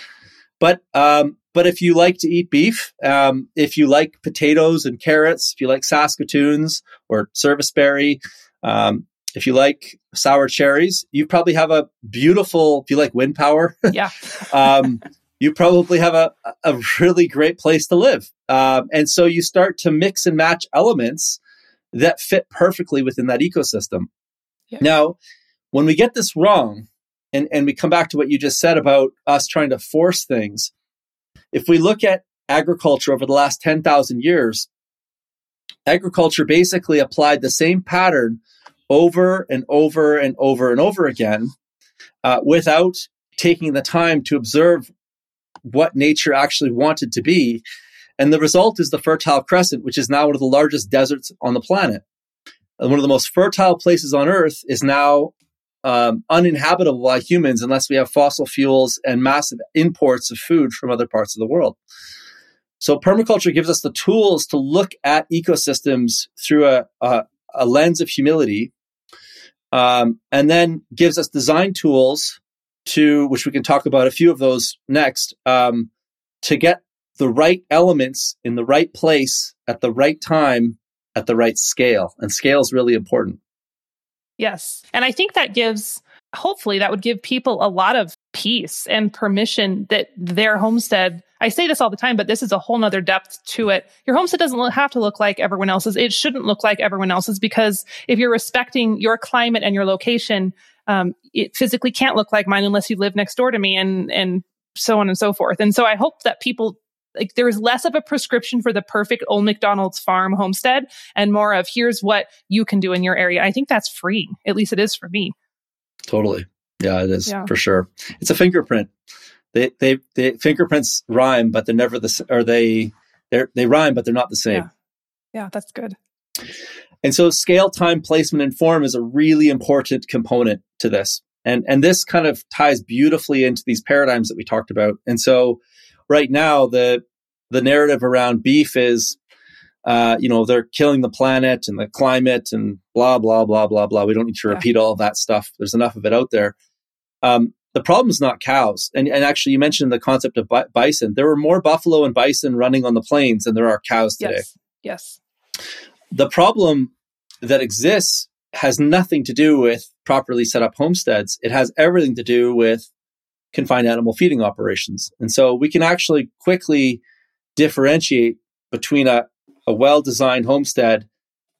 But um, but if you like to eat beef, um, if you like potatoes and carrots, if you like Saskatoons or serviceberry, um, if you like sour cherries, you probably have a beautiful. If you like wind power, yeah, um, you probably have a a really great place to live. Um, and so you start to mix and match elements that fit perfectly within that ecosystem. Now, when we get this wrong, and, and we come back to what you just said about us trying to force things, if we look at agriculture over the last 10,000 years, agriculture basically applied the same pattern over and over and over and over again uh, without taking the time to observe what nature actually wanted to be and the result is the Fertile Crescent, which is now one of the largest deserts on the planet. And one of the most fertile places on Earth is now um, uninhabitable by humans unless we have fossil fuels and massive imports of food from other parts of the world. So permaculture gives us the tools to look at ecosystems through a, a, a lens of humility, um, and then gives us design tools to which we can talk about a few of those next um, to get the right elements in the right place at the right time at the right scale. And scale is really important. Yes. And I think that gives, hopefully, that would give people a lot of peace and permission that their homestead, I say this all the time, but this is a whole nother depth to it. Your homestead doesn't have to look like everyone else's. It shouldn't look like everyone else's because if you're respecting your climate and your location, um, it physically can't look like mine unless you live next door to me and, and so on and so forth. And so I hope that people like there is less of a prescription for the perfect old McDonald's farm homestead and more of here's what you can do in your area. I think that's free. At least it is for me. Totally. Yeah, it is yeah. for sure. It's a fingerprint. They, they, they fingerprints rhyme, but they're never the, or they, they they rhyme, but they're not the same. Yeah. yeah, that's good. And so scale, time, placement, and form is a really important component to this. And, and this kind of ties beautifully into these paradigms that we talked about. And so right now, the, the narrative around beef is, uh, you know, they're killing the planet and the climate and blah, blah, blah, blah, blah. We don't need to repeat yeah. all of that stuff. There's enough of it out there. Um, the problem is not cows. And, and actually, you mentioned the concept of bison. There were more buffalo and bison running on the plains than there are cows today. Yes. yes. The problem that exists has nothing to do with properly set up homesteads. It has everything to do with confined animal feeding operations. And so we can actually quickly differentiate between a, a well designed homestead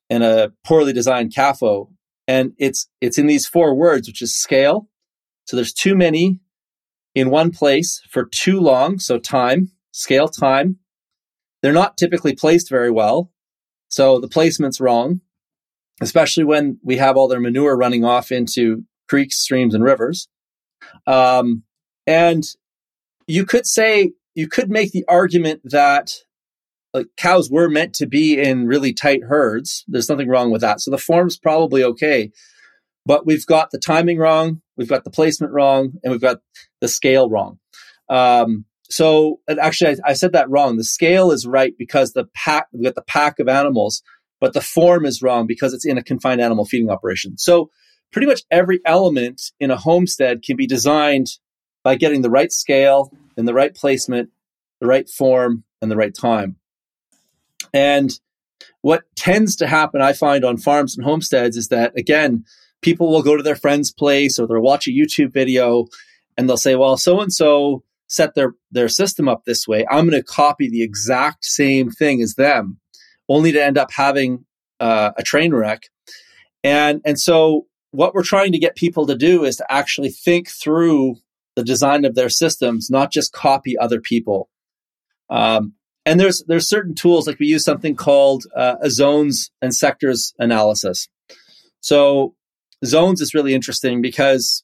and a poorly designed CAFO. And it's, it's in these four words, which is scale. So there's too many in one place for too long. So time, scale time. They're not typically placed very well. So the placement's wrong, especially when we have all their manure running off into creeks, streams, and rivers. Um, and you could say, you could make the argument that like cows were meant to be in really tight herds. There's nothing wrong with that. So the form's probably okay. But we've got the timing wrong, we've got the placement wrong, and we've got the scale wrong. Um, so actually, I, I, said that wrong. The scale is right because the pack, we've got the pack of animals, but the form is wrong because it's in a confined animal feeding operation. So pretty much every element in a homestead can be designed by getting the right scale and the right placement, the right form, and the right time. And what tends to happen, I find, on farms and homesteads is that, again, people will go to their friend's place or they'll watch a YouTube video and they'll say, well, so and so set their, their system up this way. I'm going to copy the exact same thing as them, only to end up having uh, a train wreck. And, and so what we're trying to get people to do is to actually think through the design of their systems, not just copy other people. Um, and there's there's certain tools like we use something called uh, a zones and sectors analysis. So zones is really interesting because,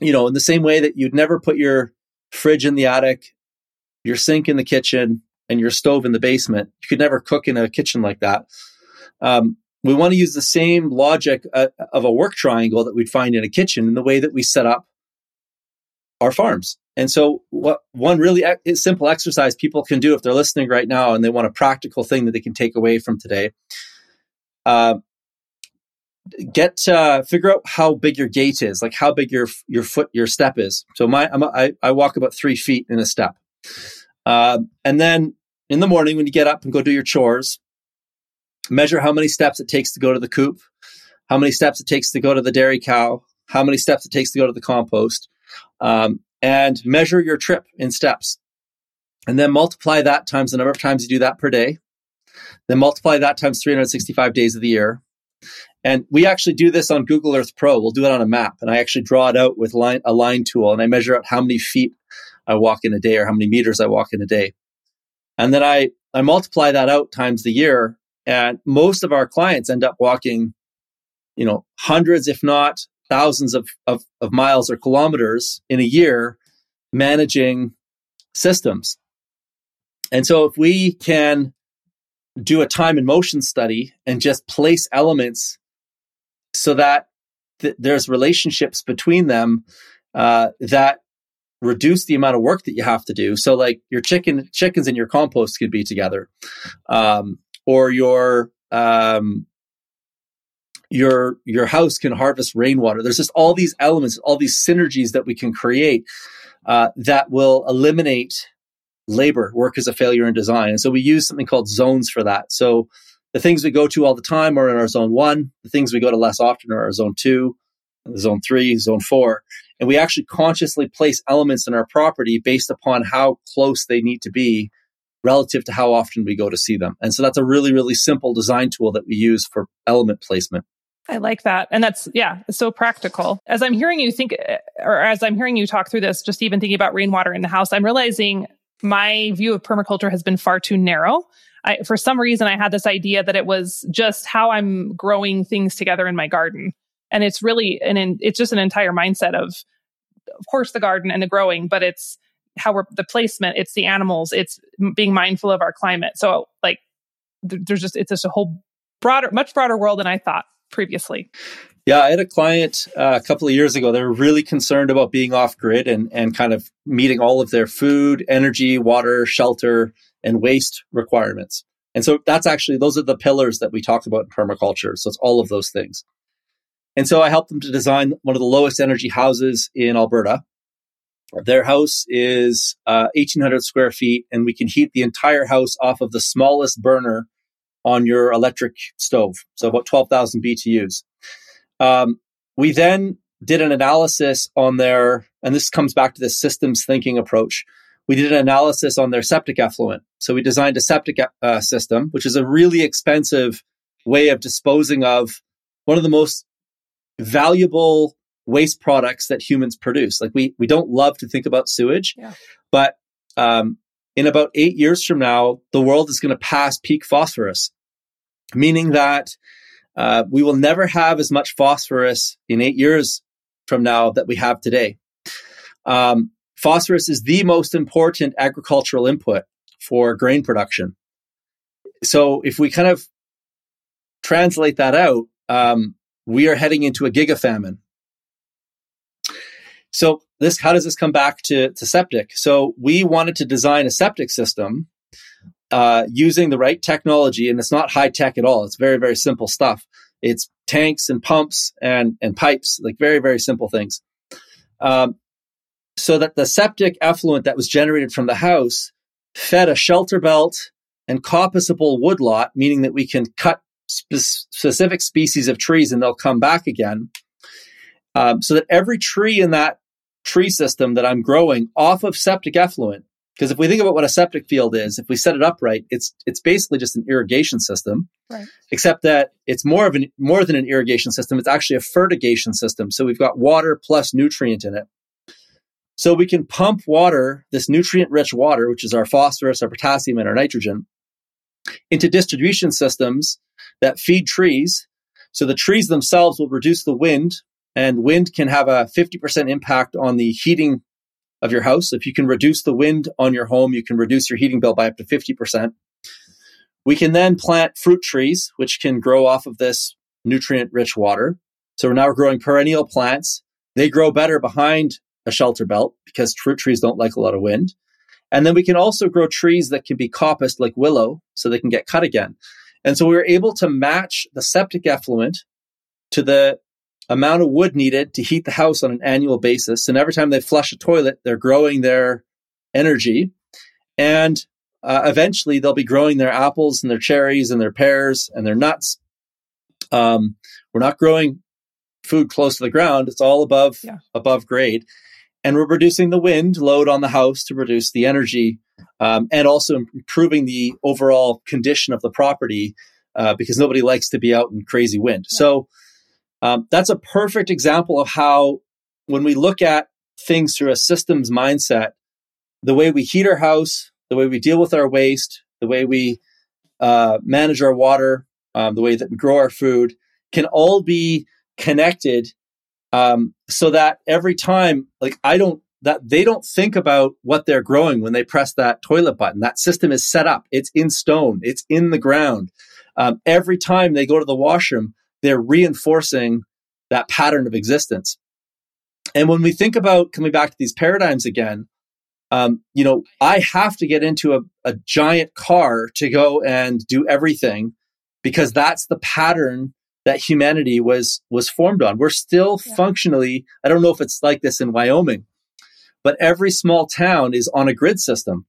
you know, in the same way that you'd never put your fridge in the attic, your sink in the kitchen, and your stove in the basement, you could never cook in a kitchen like that. Um, we want to use the same logic uh, of a work triangle that we'd find in a kitchen in the way that we set up our farms. And so, what one really simple exercise people can do if they're listening right now and they want a practical thing that they can take away from today, uh, get uh, figure out how big your gait is, like how big your your foot your step is. So my I'm, I, I walk about three feet in a step, uh, and then in the morning when you get up and go do your chores, measure how many steps it takes to go to the coop, how many steps it takes to go to the dairy cow, how many steps it takes to go to the compost, um, and measure your trip in steps, and then multiply that times the number of times you do that per day. Then multiply that times 365 days of the year and we actually do this on Google Earth Pro. We'll do it on a map, and I actually draw it out with line, a line tool, and I measure out how many feet I walk in a day or how many meters I walk in a day. And then I, I multiply that out times the year. And most of our clients end up walking, you know, hundreds, if not thousands of, of, of miles or kilometers in a year managing systems. And so if we can do a time and motion study and just place elements so that th- there's relationships between them uh, that reduce the amount of work that you have to do. So like your chicken chickens and your compost could be together, um, or your um, your your house can harvest rainwater. There's just all these elements, all these synergies that we can create uh, that will eliminate labor. Work is a failure in design, and so we use something called zones for that. So the things we go to all the time are in our zone one. The things we go to less often are our zone two, zone three, zone four. And we actually consciously place elements in our property based upon how close they need to be relative to how often we go to see them. And so that's a really, really simple design tool that we use for element placement. I like that. And that's, yeah, it's so practical. As I'm hearing you think, or as I'm hearing you talk through this, just even thinking about rainwater in the house, I'm realizing my view of permaculture has been far too narrow. I, for some reason, I had this idea that it was just how I'm growing things together in my garden, and it's really an it's just an entire mindset of, of course, the garden and the growing, but it's how we're the placement, it's the animals, it's being mindful of our climate. So, like, there's just it's just a whole broader, much broader world than I thought previously. Yeah, I had a client uh, a couple of years ago. They were really concerned about being off grid and, and kind of meeting all of their food, energy, water, shelter, and waste requirements. And so that's actually, those are the pillars that we talk about in permaculture. So it's all of those things. And so I helped them to design one of the lowest energy houses in Alberta. Their house is uh, 1800 square feet, and we can heat the entire house off of the smallest burner on your electric stove. So about 12,000 BTUs. Um, we then did an analysis on their, and this comes back to the systems thinking approach. We did an analysis on their septic effluent. So we designed a septic uh, system, which is a really expensive way of disposing of one of the most valuable waste products that humans produce. Like we we don't love to think about sewage, yeah. but um, in about eight years from now, the world is going to pass peak phosphorus, meaning that uh, we will never have as much phosphorus in eight years from now that we have today. Um, phosphorus is the most important agricultural input for grain production. So if we kind of translate that out, um, we are heading into a giga famine. So this, how does this come back to, to septic? So we wanted to design a septic system uh, using the right technology, and it's not high tech at all. It's very, very simple stuff. It's tanks and pumps and, and pipes, like very, very simple things. Um, so that the septic effluent that was generated from the house fed a shelter belt and coppiceable woodlot, meaning that we can cut spe- specific species of trees and they'll come back again. Um, so that every tree in that tree system that I'm growing off of septic effluent because if we think about what a septic field is, if we set it up right, it's it's basically just an irrigation system. Right. Except that it's more of an more than an irrigation system. It's actually a fertigation system. So we've got water plus nutrient in it. So we can pump water, this nutrient rich water, which is our phosphorus, our potassium, and our nitrogen, into distribution systems that feed trees. So the trees themselves will reduce the wind, and wind can have a 50% impact on the heating of your house. If you can reduce the wind on your home, you can reduce your heating bill by up to 50%. We can then plant fruit trees, which can grow off of this nutrient rich water. So we're now growing perennial plants. They grow better behind a shelter belt because fruit trees don't like a lot of wind. And then we can also grow trees that can be coppiced like willow so they can get cut again. And so we were able to match the septic effluent to the amount of wood needed to heat the house on an annual basis. And every time they flush a toilet, they're growing their energy. And uh, eventually they'll be growing their apples and their cherries and their pears and their nuts. Um, we're not growing food close to the ground. It's all above, yeah. above grade. And we're reducing the wind load on the house to reduce the energy um, and also improving the overall condition of the property uh, because nobody likes to be out in crazy wind. Yeah. So, um, that's a perfect example of how, when we look at things through a systems mindset, the way we heat our house, the way we deal with our waste, the way we uh, manage our water, um, the way that we grow our food can all be connected um, so that every time, like, I don't, that they don't think about what they're growing when they press that toilet button. That system is set up, it's in stone, it's in the ground. Um, every time they go to the washroom, they're reinforcing that pattern of existence. And when we think about coming back to these paradigms again, um, you know, I have to get into a, a giant car to go and do everything because that's the pattern that humanity was was formed on. We're still yeah. functionally, I don't know if it's like this in Wyoming, but every small town is on a grid system.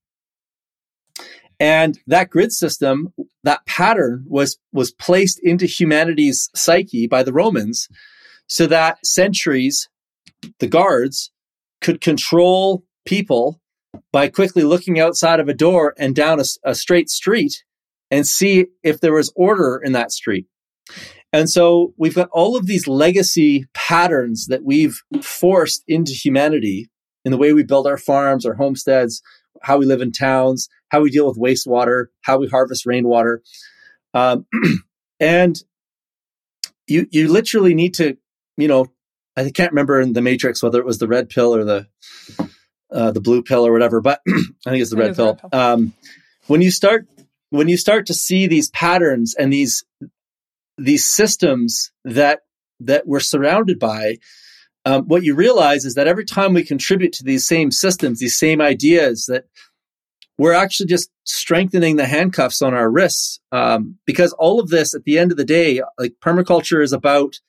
And that grid system, that pattern was, was placed into humanity's psyche by the Romans so that centuries, the guards could control people by quickly looking outside of a door and down a, a straight street and see if there was order in that street. And so we've got all of these legacy patterns that we've forced into humanity in the way we build our farms, our homesteads, how we live in towns, how we deal with wastewater, how we harvest rainwater. Um, and you, you literally need to, you know, I can't remember in the Matrix whether it was the red pill or the, uh, the blue pill or whatever, but I think it's the red pill. red pill. Um, when you start, when you start to see these patterns and these, these systems that, that we're surrounded by, um, what you realize is that every time we contribute to these same systems, these same ideas, that we're actually just strengthening the handcuffs on our wrists. Um, because all of this, at the end of the day, like permaculture is about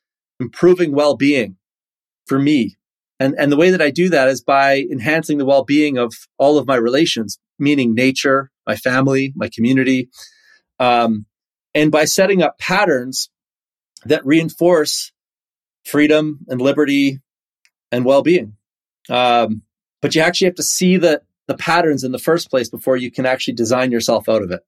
improving well-being for me. And, and the way that I do that is by enhancing the well-being of all of my relations, meaning nature, my family, my community, um, and by setting up patterns that reinforce freedom and liberty and well-being. Um, but you actually have to see the the patterns in the first place before you can actually design yourself out of it.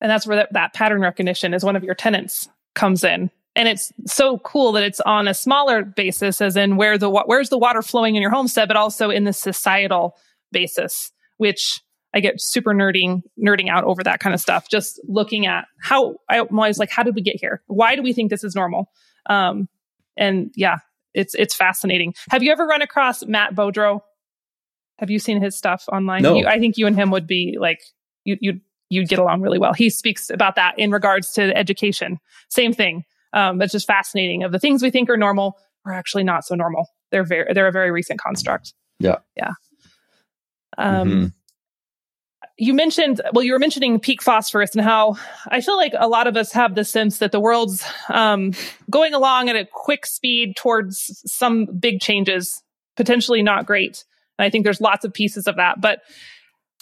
And that's where that, that pattern recognition is one of your tenants comes in. And it's so cool that it's on a smaller basis, as in where the where's the water flowing in your homestead, but also in the societal basis, which I get super nerding nerding out over that kind of stuff. Just looking at how I'm always like, how did we get here? Why do we think this is normal? Um, and yeah, it's it's fascinating. Have you ever run across Matt Beaudreau? Have you seen his stuff online? No. You, I think you and him would be like you you you'd get along really well. He speaks about that in regards to education. Same thing. Um, it's just fascinating. Of the things we think are normal are actually not so normal. They're very they're a very recent construct. Yeah. Yeah. Um, mm-hmm you mentioned well you were mentioning peak phosphorus and how i feel like a lot of us have the sense that the world's um, going along at a quick speed towards some big changes potentially not great. And i think there's lots of pieces of that but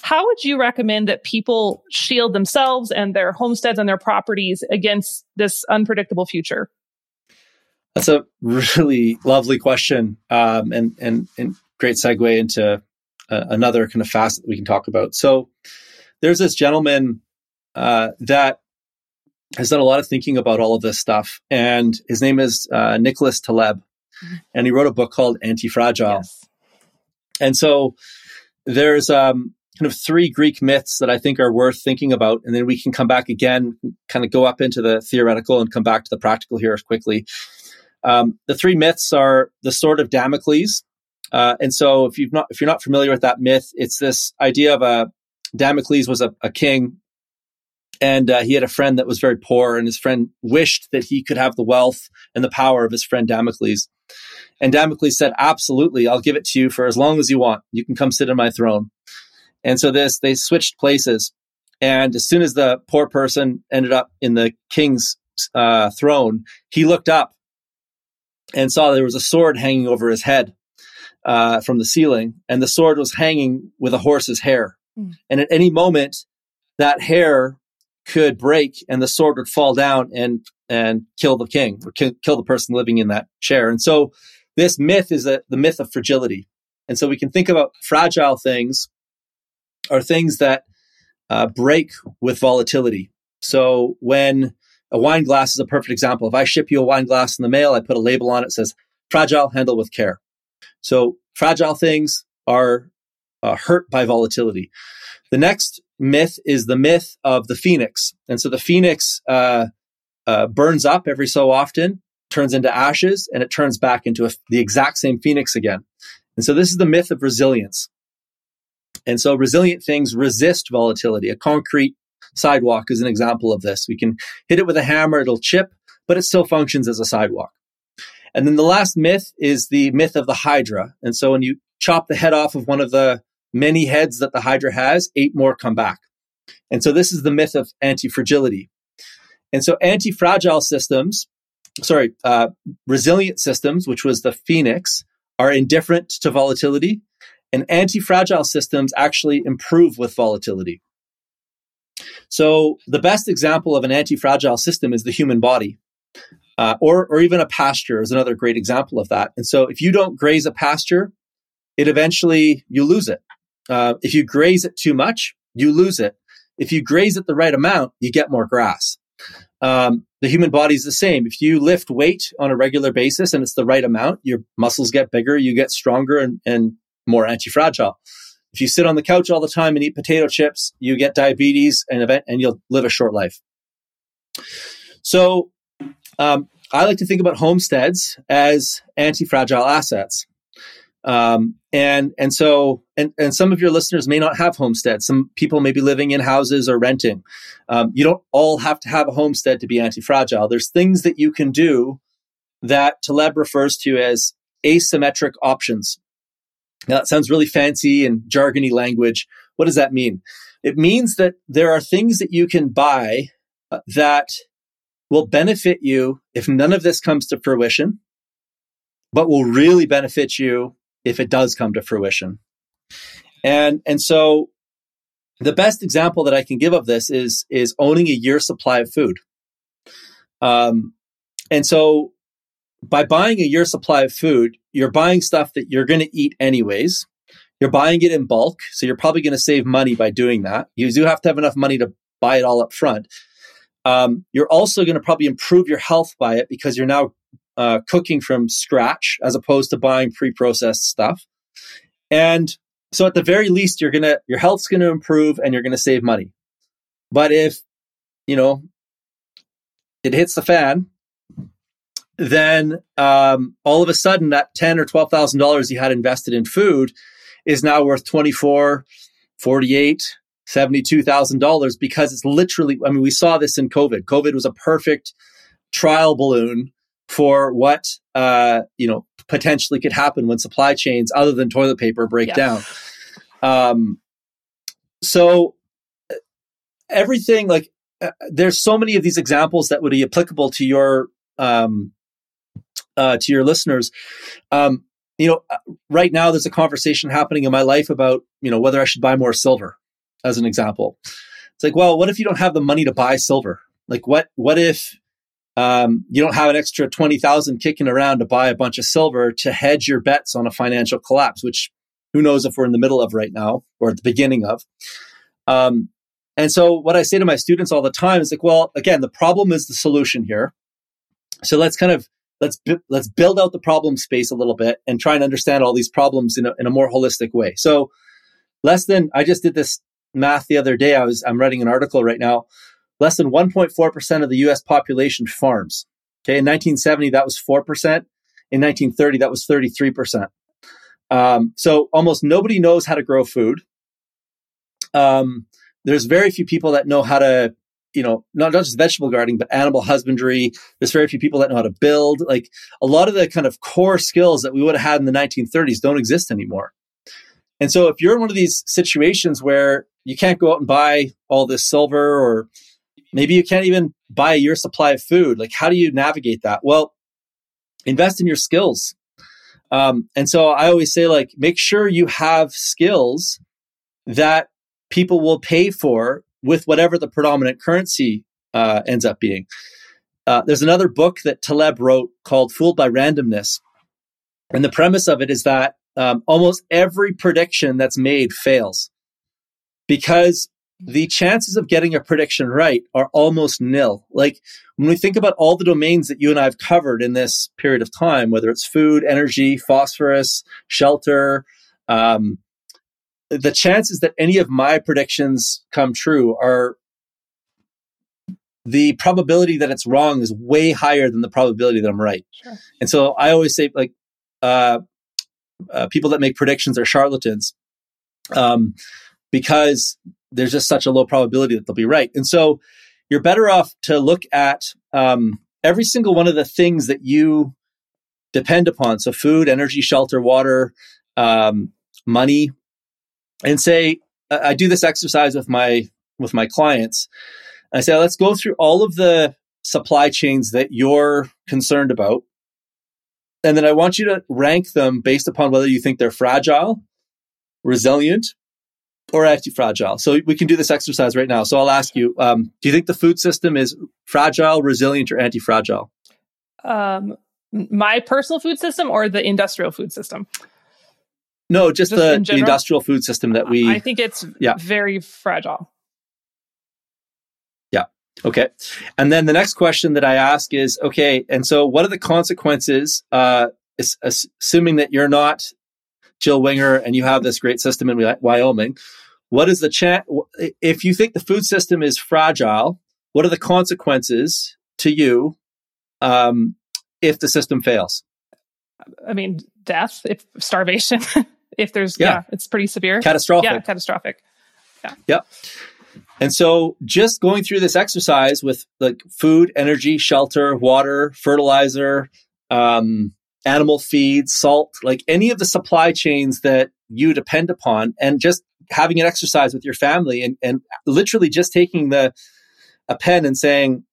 how would you recommend that people shield themselves and their homesteads and their properties against this unpredictable future? That's a really lovely question um, and, and, and great segue into uh, another kind of facet we can talk about. So there's this gentleman uh, that has done a lot of thinking about all of this stuff, and his name is uh, Nicholas Taleb, mm-hmm. and he wrote a book called Anti-Fragile. Yes. And so there's um, kind of three Greek myths that I think are worth thinking about, and then we can come back again, kind of go up into the theoretical and come back to the practical here quickly. Um, the three myths are the sword of Damocles, uh, and so if you've not, if you're not familiar with that myth, it's this idea of a Damocles was a, a king and uh, he had a friend that was very poor and his friend wished that he could have the wealth and the power of his friend Damocles. And Damocles said, absolutely, I'll give it to you for as long as you want. You can come sit on my throne. And so this, they switched places. And as soon as the poor person ended up in the king's uh, throne, he looked up and saw there was a sword hanging over his head uh, from the ceiling, and the sword was hanging with a horse's hair. Mm. And at any moment, that hair could break, and the sword would fall down and and kill the king or kill, kill the person living in that chair. And so, this myth is a, the myth of fragility. And so, we can think about fragile things are things that uh, break with volatility. So, when a wine glass is a perfect example. If I ship you a wine glass in the mail, I put a label on it that says fragile, handle with care. So fragile things are uh, hurt by volatility. The next myth is the myth of the phoenix. And so the phoenix uh, uh, burns up every so often, turns into ashes, and it turns back into a, the exact same phoenix again. And so this is the myth of resilience. And so resilient things resist volatility. A concrete sidewalk is an example of this. We can hit it with a hammer, it'll chip, but it still functions as a sidewalk. And then the last myth is the myth of the Hydra. And so when you chop the head off of one of the many heads that the Hydra has, eight more come back. And so this is the myth of anti fragility. And so anti fragile systems, sorry, uh, resilient systems, which was the Phoenix, are indifferent to volatility. And anti fragile systems actually improve with volatility. So the best example of an anti fragile system is the human body uh, or or even a pasture is another great example of that. And so if you don't graze a pasture, it eventually you lose it. Uh, if you graze it too much, you lose it. If you graze it the right amount, you get more grass. Um, the human body is the same. If you lift weight on a regular basis and it's the right amount, your muscles get bigger, you get stronger and, and more anti-fragile. if you sit on the couch all the time and eat potato chips, you get diabetes and event, and you'll live a short life. So, um, I like to think about homesteads as anti-fragile assets. Um, and and so and and some of your listeners may not have homesteads. Some people may be living in houses or renting. Um, you don't all have to have a homestead to be anti-fragile. There's things that you can do that Taleb refers to as asymmetric options. Now that sounds really fancy and jargony language. What does that mean? It means that there are things that you can buy uh, that will benefit you if none of this comes to fruition, but will really benefit you if it does come to fruition. And and so the best example that I can give of this is is owning a year supply of food. Um, and so by buying a year supply of food, you're buying stuff that you're going to eat anyways. You're buying it in bulk, so you're probably going to save money by doing that. You do have to have enough money to buy it all up front. Um, you're also going to probably improve your health by it because you're now uh, cooking from scratch as opposed to buying pre-processed stuff. And so at the very least, you're gonna your health's going to improve and you're going to save money. But if you know it hits the fan, then um, all of a sudden that ten or twelve thousand dollars you had invested in food is now worth 24 48 $72,000 because it's literally, I mean, we saw this in COVID. COVID was a perfect trial balloon for what, uh, you know, potentially could happen when supply chains other than toilet paper break yeah. down. Um, so uh, everything like, uh, there's so many of these examples that would be applicable to your, um, uh, to your listeners. Um, you know, uh, right now there's a conversation happening in my life about, you know, whether I should buy more silver as an example. It's like, well, what if you don't have the money to buy silver? Like, what what if um, you don't have an extra twenty thousand kicking around to buy a bunch of silver to hedge your bets on a financial collapse? Which who knows if we're in the middle of right now or at the beginning of. Um, and so, what I say to my students all the time is like, well, again, the problem is the solution here. So let's kind of let's let's build out the problem space a little bit and try and understand all these problems in a, in a more holistic way. So less than I just did this math the other day. I was I'm writing an article right now. Less than 1.4% of the US population farms. Okay, in 1970 that was 4%. In 1930 that was 33%. Um, so almost nobody knows how to grow food. Um, there's very few people that know how to, you know, not, not just vegetable gardening, but animal husbandry. There's very few people that know how to build. Like a lot of the kind of core skills that we would have had in the 1930s don't exist anymore. And so if you're in one of these situations where you can't go out and buy all this silver or maybe you can't even buy a supply of food, like how do you navigate that? Well, invest in your skills. Um, and so I always say, like, make sure you have skills that people will pay for with whatever the predominant currency uh, ends up being. Uh, there's another book that Taleb wrote called Fooled by Randomness. And the premise of it is that um, almost every prediction that's made fails because the chances of getting a prediction right are almost nil. Like when we think about all the domains that you and I have covered in this period of time, whether it's food, energy, phosphorus, shelter, um, the chances that any of my predictions come true are the probability that it's wrong is way higher than the probability that I'm right. Sure. And so I always say, like, uh, uh, people that make predictions are charlatans um, because there's just such a low probability that they'll be right. And so you're better off to look at um, every single one of the things that you depend upon. So food, energy, shelter, water, um, money, and say, I do this exercise with my with my clients. I say, let's go through all of the supply chains that you're concerned about and then I want you to rank them based upon whether you think they're fragile, resilient, or anti-fragile. So we can do this exercise right now. So I'll ask you: um, Do you think the food system is fragile, resilient, or anti-fragile? Um, my personal food system or the industrial food system? No, just, just the, the, industrial food system that we. I think it's yeah. very fragile. Okay. And then the next question that I ask is, okay, and so what are the consequences, uh, assuming that you're not Jill Winger, and you have this great system in Wyoming. What is the chance? If you think the food system is fragile, what are the consequences to you um, if the system fails? I mean, death, if starvation, if there's, yeah. yeah. it's pretty severe. Catastrophic. Yeah, catastrophic. Yeah. Yep. And so just going through this exercise with like food, energy, shelter, water, fertilizer, um, animal feed, salt, like any of the supply chains that you depend upon, and just having an exercise with your family and, and literally just taking the a pen and saying,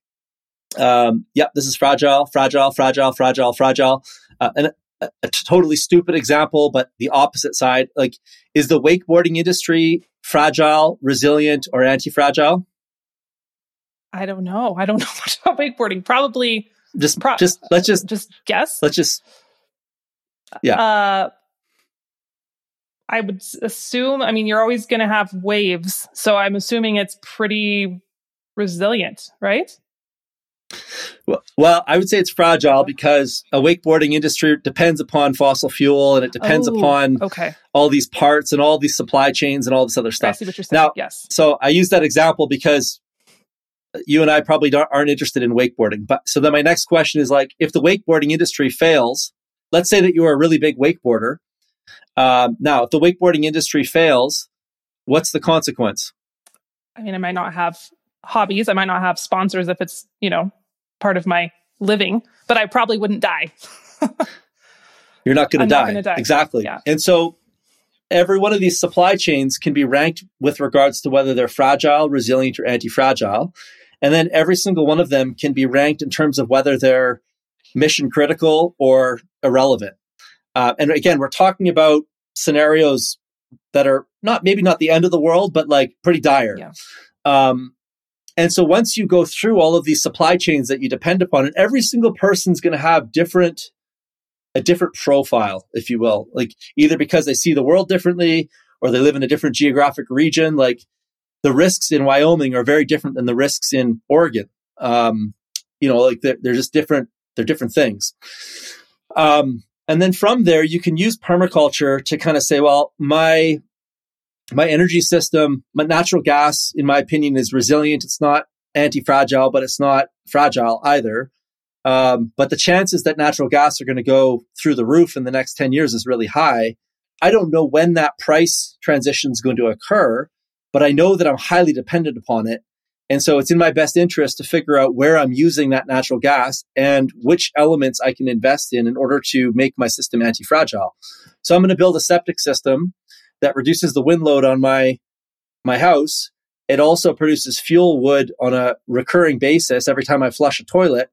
um, yep, this is fragile, fragile, fragile, fragile, fragile. Uh, and a, a totally stupid example, but the opposite side, like, is the wakeboarding industry fragile, resilient, or anti-fragile? I don't know. I don't know much about wakeboarding. Probably just pro- just let's just just guess. Let's just yeah. Uh, I would assume. I mean, you're always going to have waves, so I'm assuming it's pretty resilient, right? Well, I would say it's fragile because a wakeboarding industry depends upon fossil fuel and it depends oh, upon okay. all these parts and all these supply chains and all this other stuff. I see what you're saying. Now, yes. So I use that example because you and I probably aren't interested in wakeboarding. But so then my next question is like, if the wakeboarding industry fails, let's say that you are a really big wakeboarder. Um, now, if the wakeboarding industry fails, what's the consequence? I mean, I might not have hobbies. I might not have sponsors if it's, you know, part of my living, but I probably wouldn't die. You're not going to die. die. Exactly. Yeah. And so every one of these supply chains can be ranked with regards to whether they're fragile, resilient, or anti fragile. And then every single one of them can be ranked in terms of whether they're mission critical or irrelevant. Uh, and again, we're talking about scenarios that are not maybe not the end of the world, but like pretty dire. Yeah. Um, and so once you go through all of these supply chains that you depend upon, and every single person's going to have different, a different profile, if you will, like either because they see the world differently or they live in a different geographic region. Like the risks in Wyoming are very different than the risks in Oregon. Um, you know, like they're, they're just different. They're different things. Um, and then from there, you can use permaculture to kind of say, well, my my energy system, my natural gas, in my opinion, is resilient. It's not anti-fragile, but it's not fragile either. Um, but the chances that natural gas are going to go through the roof in the next 10 years is really high. I don't know when that price transition is going to occur, but I know that I'm highly dependent upon it. And so it's in my best interest to figure out where I'm using that natural gas and which elements I can invest in in order to make my system anti fragile. So I'm going to build a septic system that reduces the wind load on my my house. It also produces fuel wood on a recurring basis every time I flush a toilet,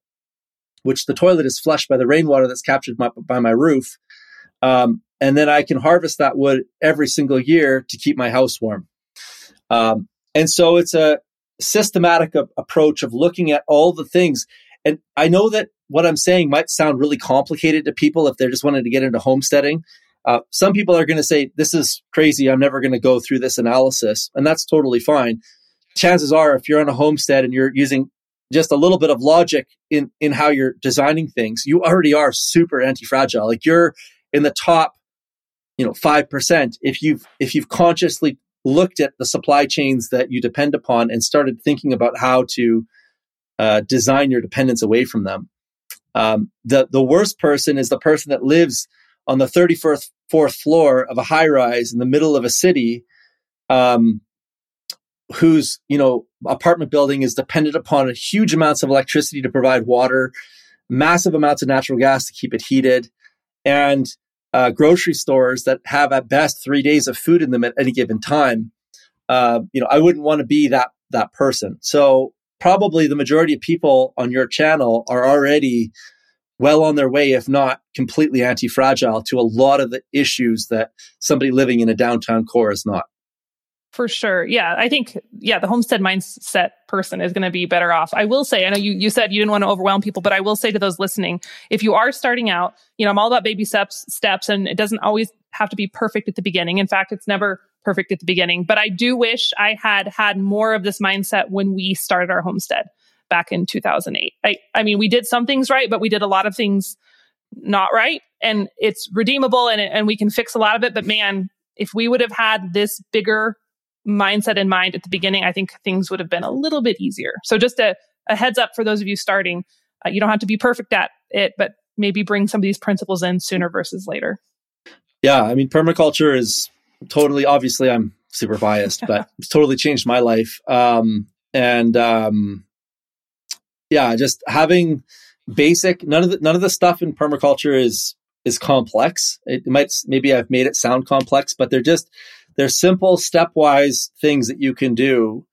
which the toilet is flushed by the rainwater that's captured by, by my roof. Um, and then I can harvest that wood every single year to keep my house warm. Um, and so it's a systematic a- approach of looking at all the things. And I know that what I'm saying might sound really complicated to people if they're just wanting to get into homesteading. Uh, some people are going to say, This is crazy. I'm never going to go through this analysis. And that's totally fine. Chances are, if you're on a homestead and you're using just a little bit of logic in, in how you're designing things, you already are super anti fragile. Like you're in the top, you know, 5%. If you've, if you've consciously looked at the supply chains that you depend upon and started thinking about how to uh, design your dependence away from them. Um, the, the worst person is the person that lives on the 34th fourth floor of a high rise in the middle of a city um, whose you know apartment building is dependent upon huge amounts of electricity to provide water massive amounts of natural gas to keep it heated and uh, grocery stores that have at best three days of food in them at any given time. Uh, you know i wouldn't want to be that that person. So probably the majority of people on your channel are already well on their way, if not completely anti fragile, to a lot of the issues that somebody living in a downtown core is not. For sure. Yeah. I think, yeah, the homestead mindset person is going to be better off. I will say, I know you, you said you didn't want to overwhelm people, but I will say to those listening, if you are starting out, you know, I'm all about baby steps, steps, and it doesn't always have to be perfect at the beginning. In fact, it's never perfect at the beginning, but I do wish I had had more of this mindset when we started our homestead back in 2008. I, I mean, we did some things right, but we did a lot of things not right. and it's redeemable and, and we can fix a lot of it. But man, if we would have had this bigger mindset in mind at the beginning, I think things would have been a little bit easier. So just a, a heads up for those of you starting, uh, you don't have to be perfect at it, but maybe bring some of these principles in sooner versus later. Yeah, I mean, permaculture is totally. Obviously, I'm super biased, but it's totally changed my life. Um, and um, yeah, just having basic none of the none of the stuff in permaculture is is complex. It might maybe I've made it sound complex, but they're just they're simple stepwise things that you can do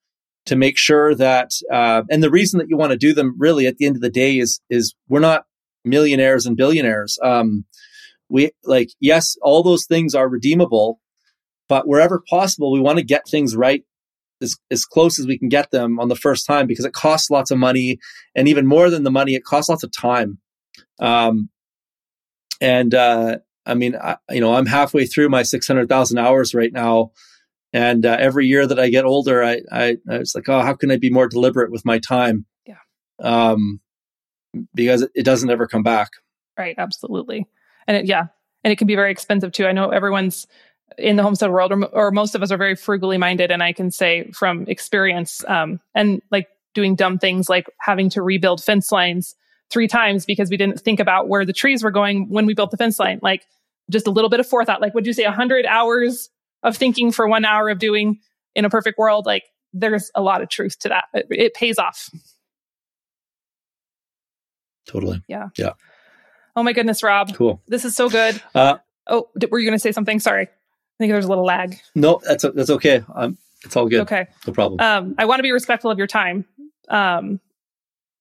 to make sure that uh, and the reason that you want to do them really at the end of the day is is we're not millionaires and billionaires. Um, we like yes, all those things are redeemable, but wherever possible, we want to get things right as, as close as we can get them on the first time because it costs lots of money and even more than the money, it costs lots of time. Um, and, uh, I mean, I, you know, I'm halfway through my 600,000 hours right now. And uh, every year that I get older, I, I, I was like, oh, how can I be more deliberate with my time? Yeah. Um, because it, it doesn't ever come back. Right. Absolutely. And it, yeah. And it can be very expensive too. I know everyone's in the homestead world, or, or most of us are very frugally minded. And I can say from experience, um, and like doing dumb things like having to rebuild fence lines three times because we didn't think about where the trees were going when we built the fence line. Like just a little bit of forethought. Like, would you say 100 hours of thinking for one hour of doing in a perfect world? Like, there's a lot of truth to that. It, it pays off. Totally. Yeah. Yeah. Oh my goodness, Rob. Cool. This is so good. Uh, oh, were you going to say something? Sorry. I think there's a little lag. No, that's that's okay. Um, it's all good. Okay, no problem. Um, I want to be respectful of your time. Um,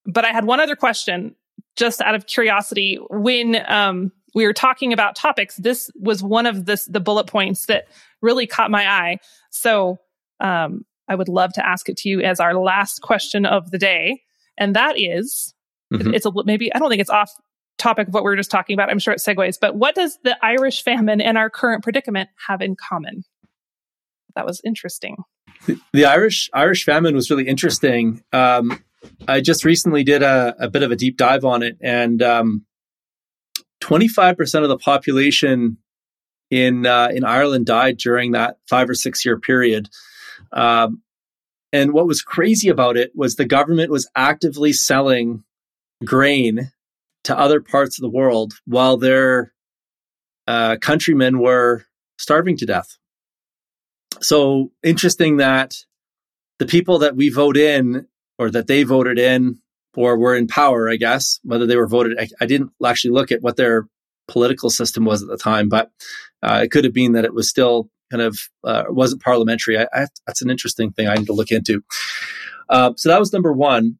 but I had one other question, just out of curiosity. When um, we were talking about topics, this was one of the the bullet points that really caught my eye. So um, I would love to ask it to you as our last question of the day, and that is, mm-hmm. it's a maybe I don't think it's off topic of what we were just talking about. I'm sure it segues, but what does the Irish famine and our current predicament have in common? That was interesting. The, the Irish Irish famine was really interesting. Um, I just recently did a, a, bit of a deep dive on it, and um, 25% of the population in uh, in Ireland died during that five or six year period. Um, and what was crazy about it was the government was actively selling grain to other parts of the world while their uh, countrymen were starving to death. So interesting that the people that we vote in or that they voted in or were in power, I guess, whether they were voted, I, I didn't actually look at what their political system was at the time, but uh, it could have been that it was still kind of uh, wasn't parliamentary. I, I, that's an interesting thing I need to look into. Uh, so that was number one.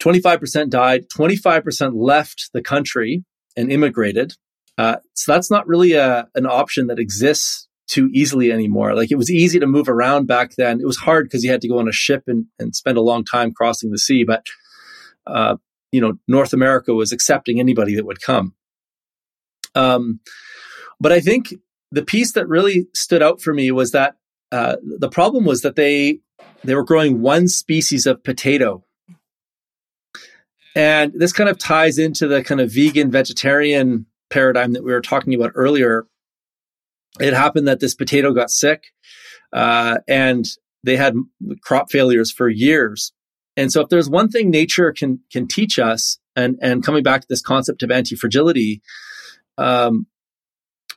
25% died, 25% left the country and immigrated. Uh, so that's not really a, an option that exists too easily anymore. Like it was easy to move around back then. It was hard because you had to go on a ship and, and spend a long time crossing the sea. But, uh, you know, North America was accepting anybody that would come. Um, but I think the piece that really stood out for me was that uh, the problem was that they they were growing one species of potato and this kind of ties into the kind of vegan vegetarian paradigm that we were talking about earlier. It happened that this potato got sick uh, and they had crop failures for years. And so if there's one thing nature can can teach us, and and coming back to this concept of anti-fragility, um,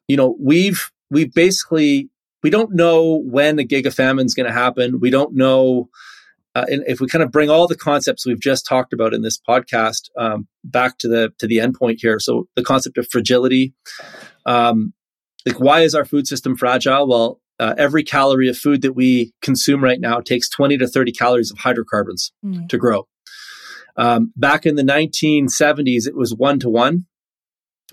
you know, we've we've basically we don't know when a giga famine is going to happen. We don't know uh, and if we kind of bring all the concepts we've just talked about in this podcast um, back to the to the endpoint here, so the concept of fragility, um, like why is our food system fragile? Well, uh, every calorie of food that we consume right now takes 20 to 30 calories of hydrocarbons mm. to grow. Um, back in the 1970s, it was one to one.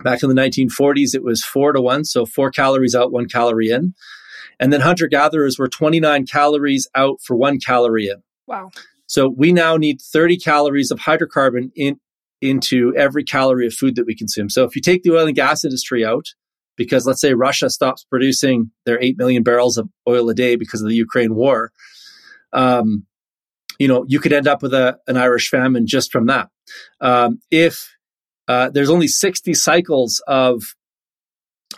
Back in the 1940s, it was four to one, so four calories out, one calorie in. And then hunter gatherers were 29 calories out for one calorie in. Wow. So we now need 30 calories of hydrocarbon in, into every calorie of food that we consume. So if you take the oil and gas industry out, because let's say Russia stops producing their 8 million barrels of oil a day because of the Ukraine war, um, you know, you could end up with a, an Irish famine just from that. Um, if uh, there's only 60 cycles of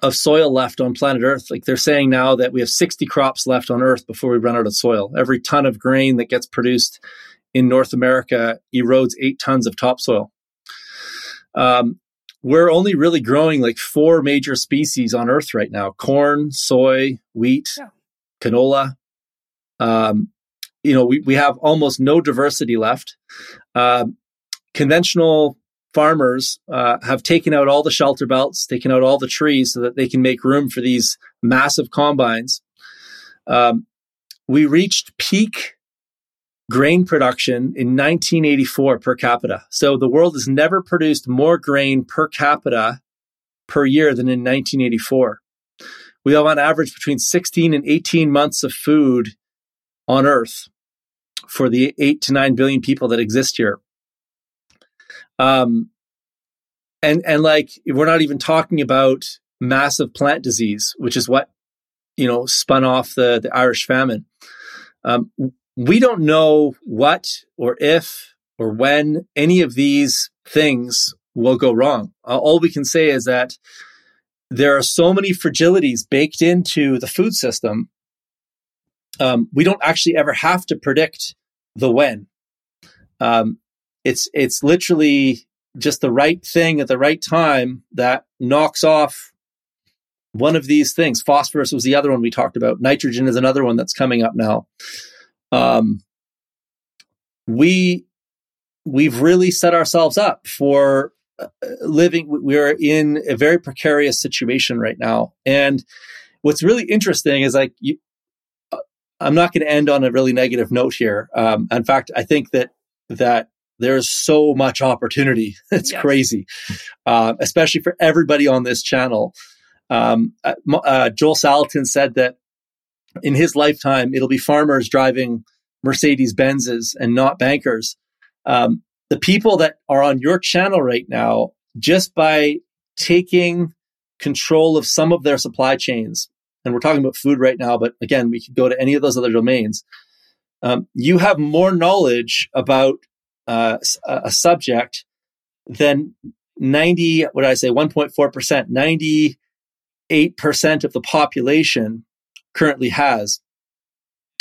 of soil left on planet Earth. Like they're saying now that we have 60 crops left on Earth before we run out of soil. Every ton of grain that gets produced in North America erodes eight tons of topsoil. Um, we're only really growing like four major species on Earth right now corn, soy, wheat, yeah. canola. Um, you know, we, we have almost no diversity left. Um, conventional farmers uh, have taken out all the shelter belts, taken out all the trees so that they can make room for these massive combines. Um, we reached peak grain production in 1984 per capita. So the world has never produced more grain per capita per year than in 1984. We have on average between 16 and 18 months of food on Earth for the 8 to 9 billion people that exist here. Um, and and like we're not even talking about massive plant disease, which is what you know spun off the the Irish famine. Um, we don't know what or if or when any of these things will go wrong. all we can say is that there are so many fragilities baked into the food system. Um, we don't actually ever have to predict the when. Um, it's it's literally just the right thing at the right time that knocks off one of these things. Phosphorus was the other one we talked about. Nitrogen is another one that's coming up now. Um, we we've really set ourselves up for uh, living. We're in a very precarious situation right now, and what's really interesting is like you, uh, I'm not going to end on a really negative note here. Um, in fact, I think that that there's so much opportunity. It's yes. crazy, uh, especially for everybody on this channel. Um, uh, uh, Joel Salatin said that in his lifetime, it'll be farmers driving Mercedes Benzes and not bankers. Um, the people that are on your channel right now, just by taking control of some of their supply chains, and we're talking about food right now, but again, we could go to any of those other domains. Um, you have more knowledge about uh, a subject then 90, what did I say, 1.4%, 98% of the population currently has.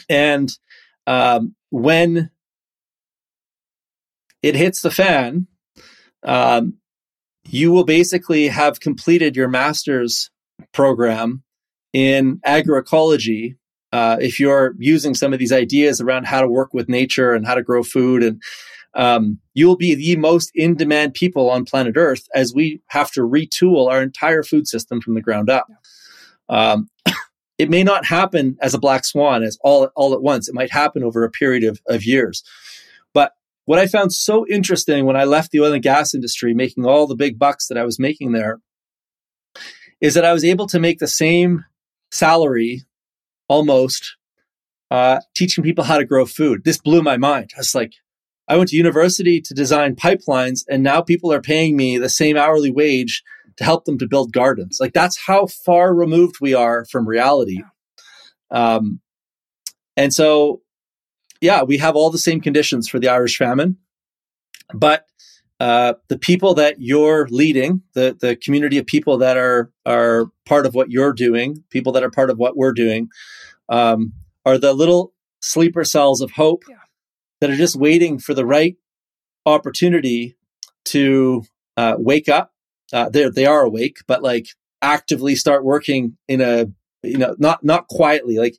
And um, when it hits the fan, um, you will basically have completed your master's program in agroecology uh, if you're using some of these ideas around how to work with nature and how to grow food and um, you will be the most in demand people on planet Earth as we have to retool our entire food system from the ground up. Um, it may not happen as a black swan as all, all at once. It might happen over a period of, of years. But what I found so interesting when I left the oil and gas industry, making all the big bucks that I was making there, is that I was able to make the same salary almost uh, teaching people how to grow food. This blew my mind. I was like, I went to university to design pipelines, and now people are paying me the same hourly wage to help them to build gardens. Like that's how far removed we are from reality. Um, and so, yeah, we have all the same conditions for the Irish famine, but uh, the people that you're leading, the the community of people that are are part of what you're doing, people that are part of what we're doing, um, are the little sleeper cells of hope yeah that are just waiting for the right opportunity to uh, wake up. Uh, they they are awake, but like actively start working in a you know not not quietly. Like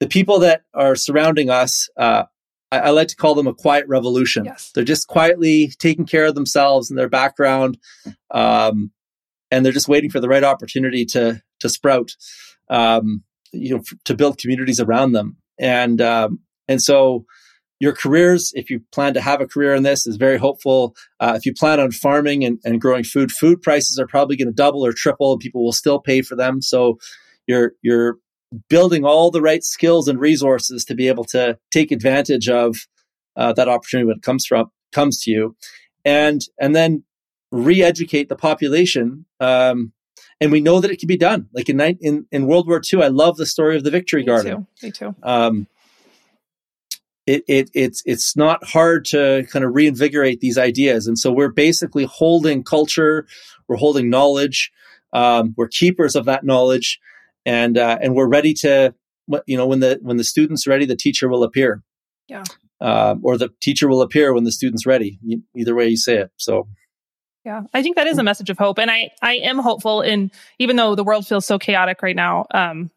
the people that are surrounding us, uh, I, I, like to call them a quiet revolution. Yes. They're just quietly taking care of themselves and their background, um, and they're just waiting for the right opportunity to to sprout. Um, you know, f- to build communities around them, and um, and so your careers, if you plan to have a career in this, is very hopeful. Uh, if you plan on farming and, and growing food, food prices are probably going to double or triple, and people will still pay for them. So you're you're building all the right skills and resources to be able to take advantage of uh, that opportunity when it comes from comes to you, and and then re-educate the population. Um, and we know that it can be done. Like in in, in World War II, I love the story of the Victory Me Garden. Too. Me too. Um, it, it it's it's not hard to kind of reinvigorate these ideas and so we're basically holding culture we're holding knowledge Um, we're keepers of that knowledge, and uh, and we're ready to, you know, when the when the student's ready, the teacher will appear. Yeah. Uh, or the teacher will appear when the student's ready. Either way you say it. So. Yeah, I think that is a message of hope, and I I am hopeful. In even though the world feels so chaotic right now, um,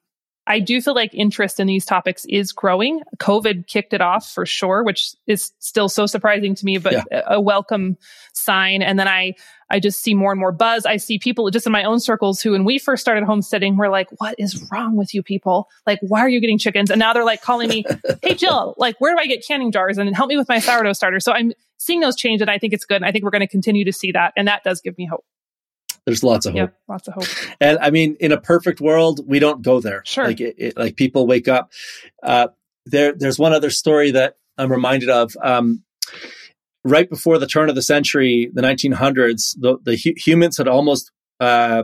I do feel like interest in these topics is growing. COVID kicked it off for sure, which is still so surprising to me, but yeah. a welcome sign. And then I, I just see more and more buzz. I see people just in my own circles who, when we first started homesteading, were like, what is wrong with you people? Like, why are you getting chickens? And now they're like calling me, Hey, Jill, like, where do I get canning jars and help me with my sourdough starter? So I'm seeing those change and I think it's good. And I think we're going to continue to see that. And that does give me hope. There's lots of hope. Yep, lots of hope. And I mean, in a perfect world, we don't go there. Sure. Like, it, it, like people wake up. Uh, there, there's one other story that I'm reminded of. Um, right before the turn of the century, the 1900s, the, the hu- humans had almost uh,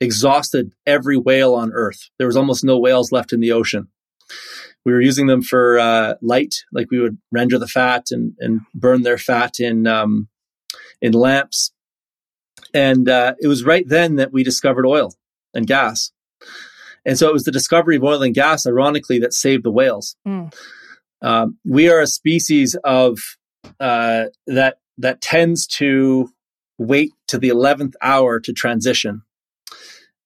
exhausted every whale on Earth. There was almost no whales left in the ocean. We were using them for uh, light, like we would render the fat and, and burn their fat in um, in lamps. And uh, it was right then that we discovered oil and gas. And so it was the discovery of oil and gas, ironically, that saved the whales. Mm. Um, we are a species of uh, that that tends to wait to the eleventh hour to transition,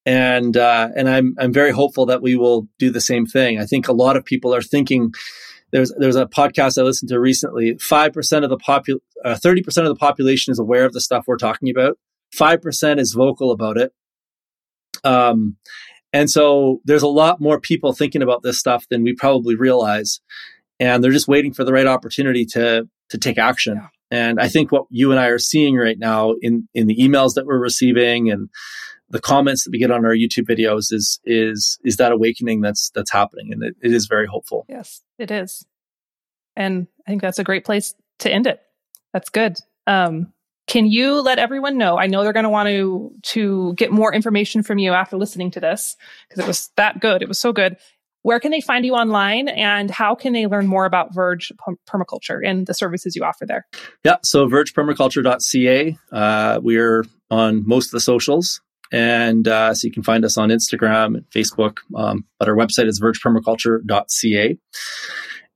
and uh, and I'm I'm very hopeful that we will do the same thing. I think a lot of people are thinking. There's there's a podcast I listened to recently. Five percent of the popul, uh, thirty percent of the population is aware of the stuff we're talking about. 5% is vocal about it. Um, and so there's a lot more people thinking about this stuff than we probably realize. And they're just waiting for the right opportunity to, to take action. Yeah. And I think what you and I are seeing right now in, in the emails that we're receiving and the comments that we get on our YouTube videos is, is, is that awakening that's, that's happening. And it, it is very hopeful. Yes, it is. And I think that's a great place to end it. That's good. Um, can you let everyone know? I know they're going to want to to get more information from you after listening to this because it was that good. It was so good. Where can they find you online and how can they learn more about Verge Permaculture and the services you offer there? Yeah, so vergepermaculture.ca. Uh, we're on most of the socials. And uh, so you can find us on Instagram and Facebook. Um, but our website is vergepermaculture.ca.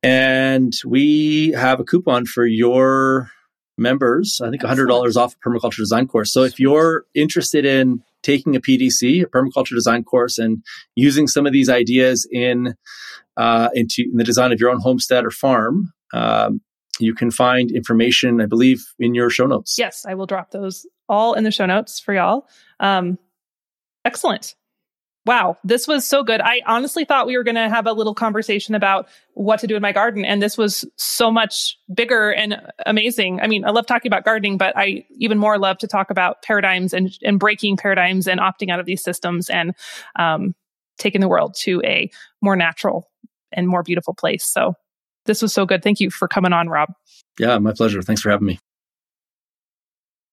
And we have a coupon for your members, I think $100 off a permaculture design course. So if you're interested in taking a PDC, a permaculture design course, and using some of these ideas in uh, into in the design of your own homestead or farm, um, you can find information, I believe, in your show notes. Yes, I will drop those all in the show notes for y'all. Um, excellent wow, this was so good. I honestly thought we were going to have a little conversation about what to do in my garden. And this was so much bigger and amazing. I mean, I love talking about gardening, but I even more love to talk about paradigms and, and breaking paradigms and opting out of these systems and um, taking the world to a more natural and more beautiful place. So this was so good. Thank you for coming on, Rob. Yeah, my pleasure. Thanks for having me.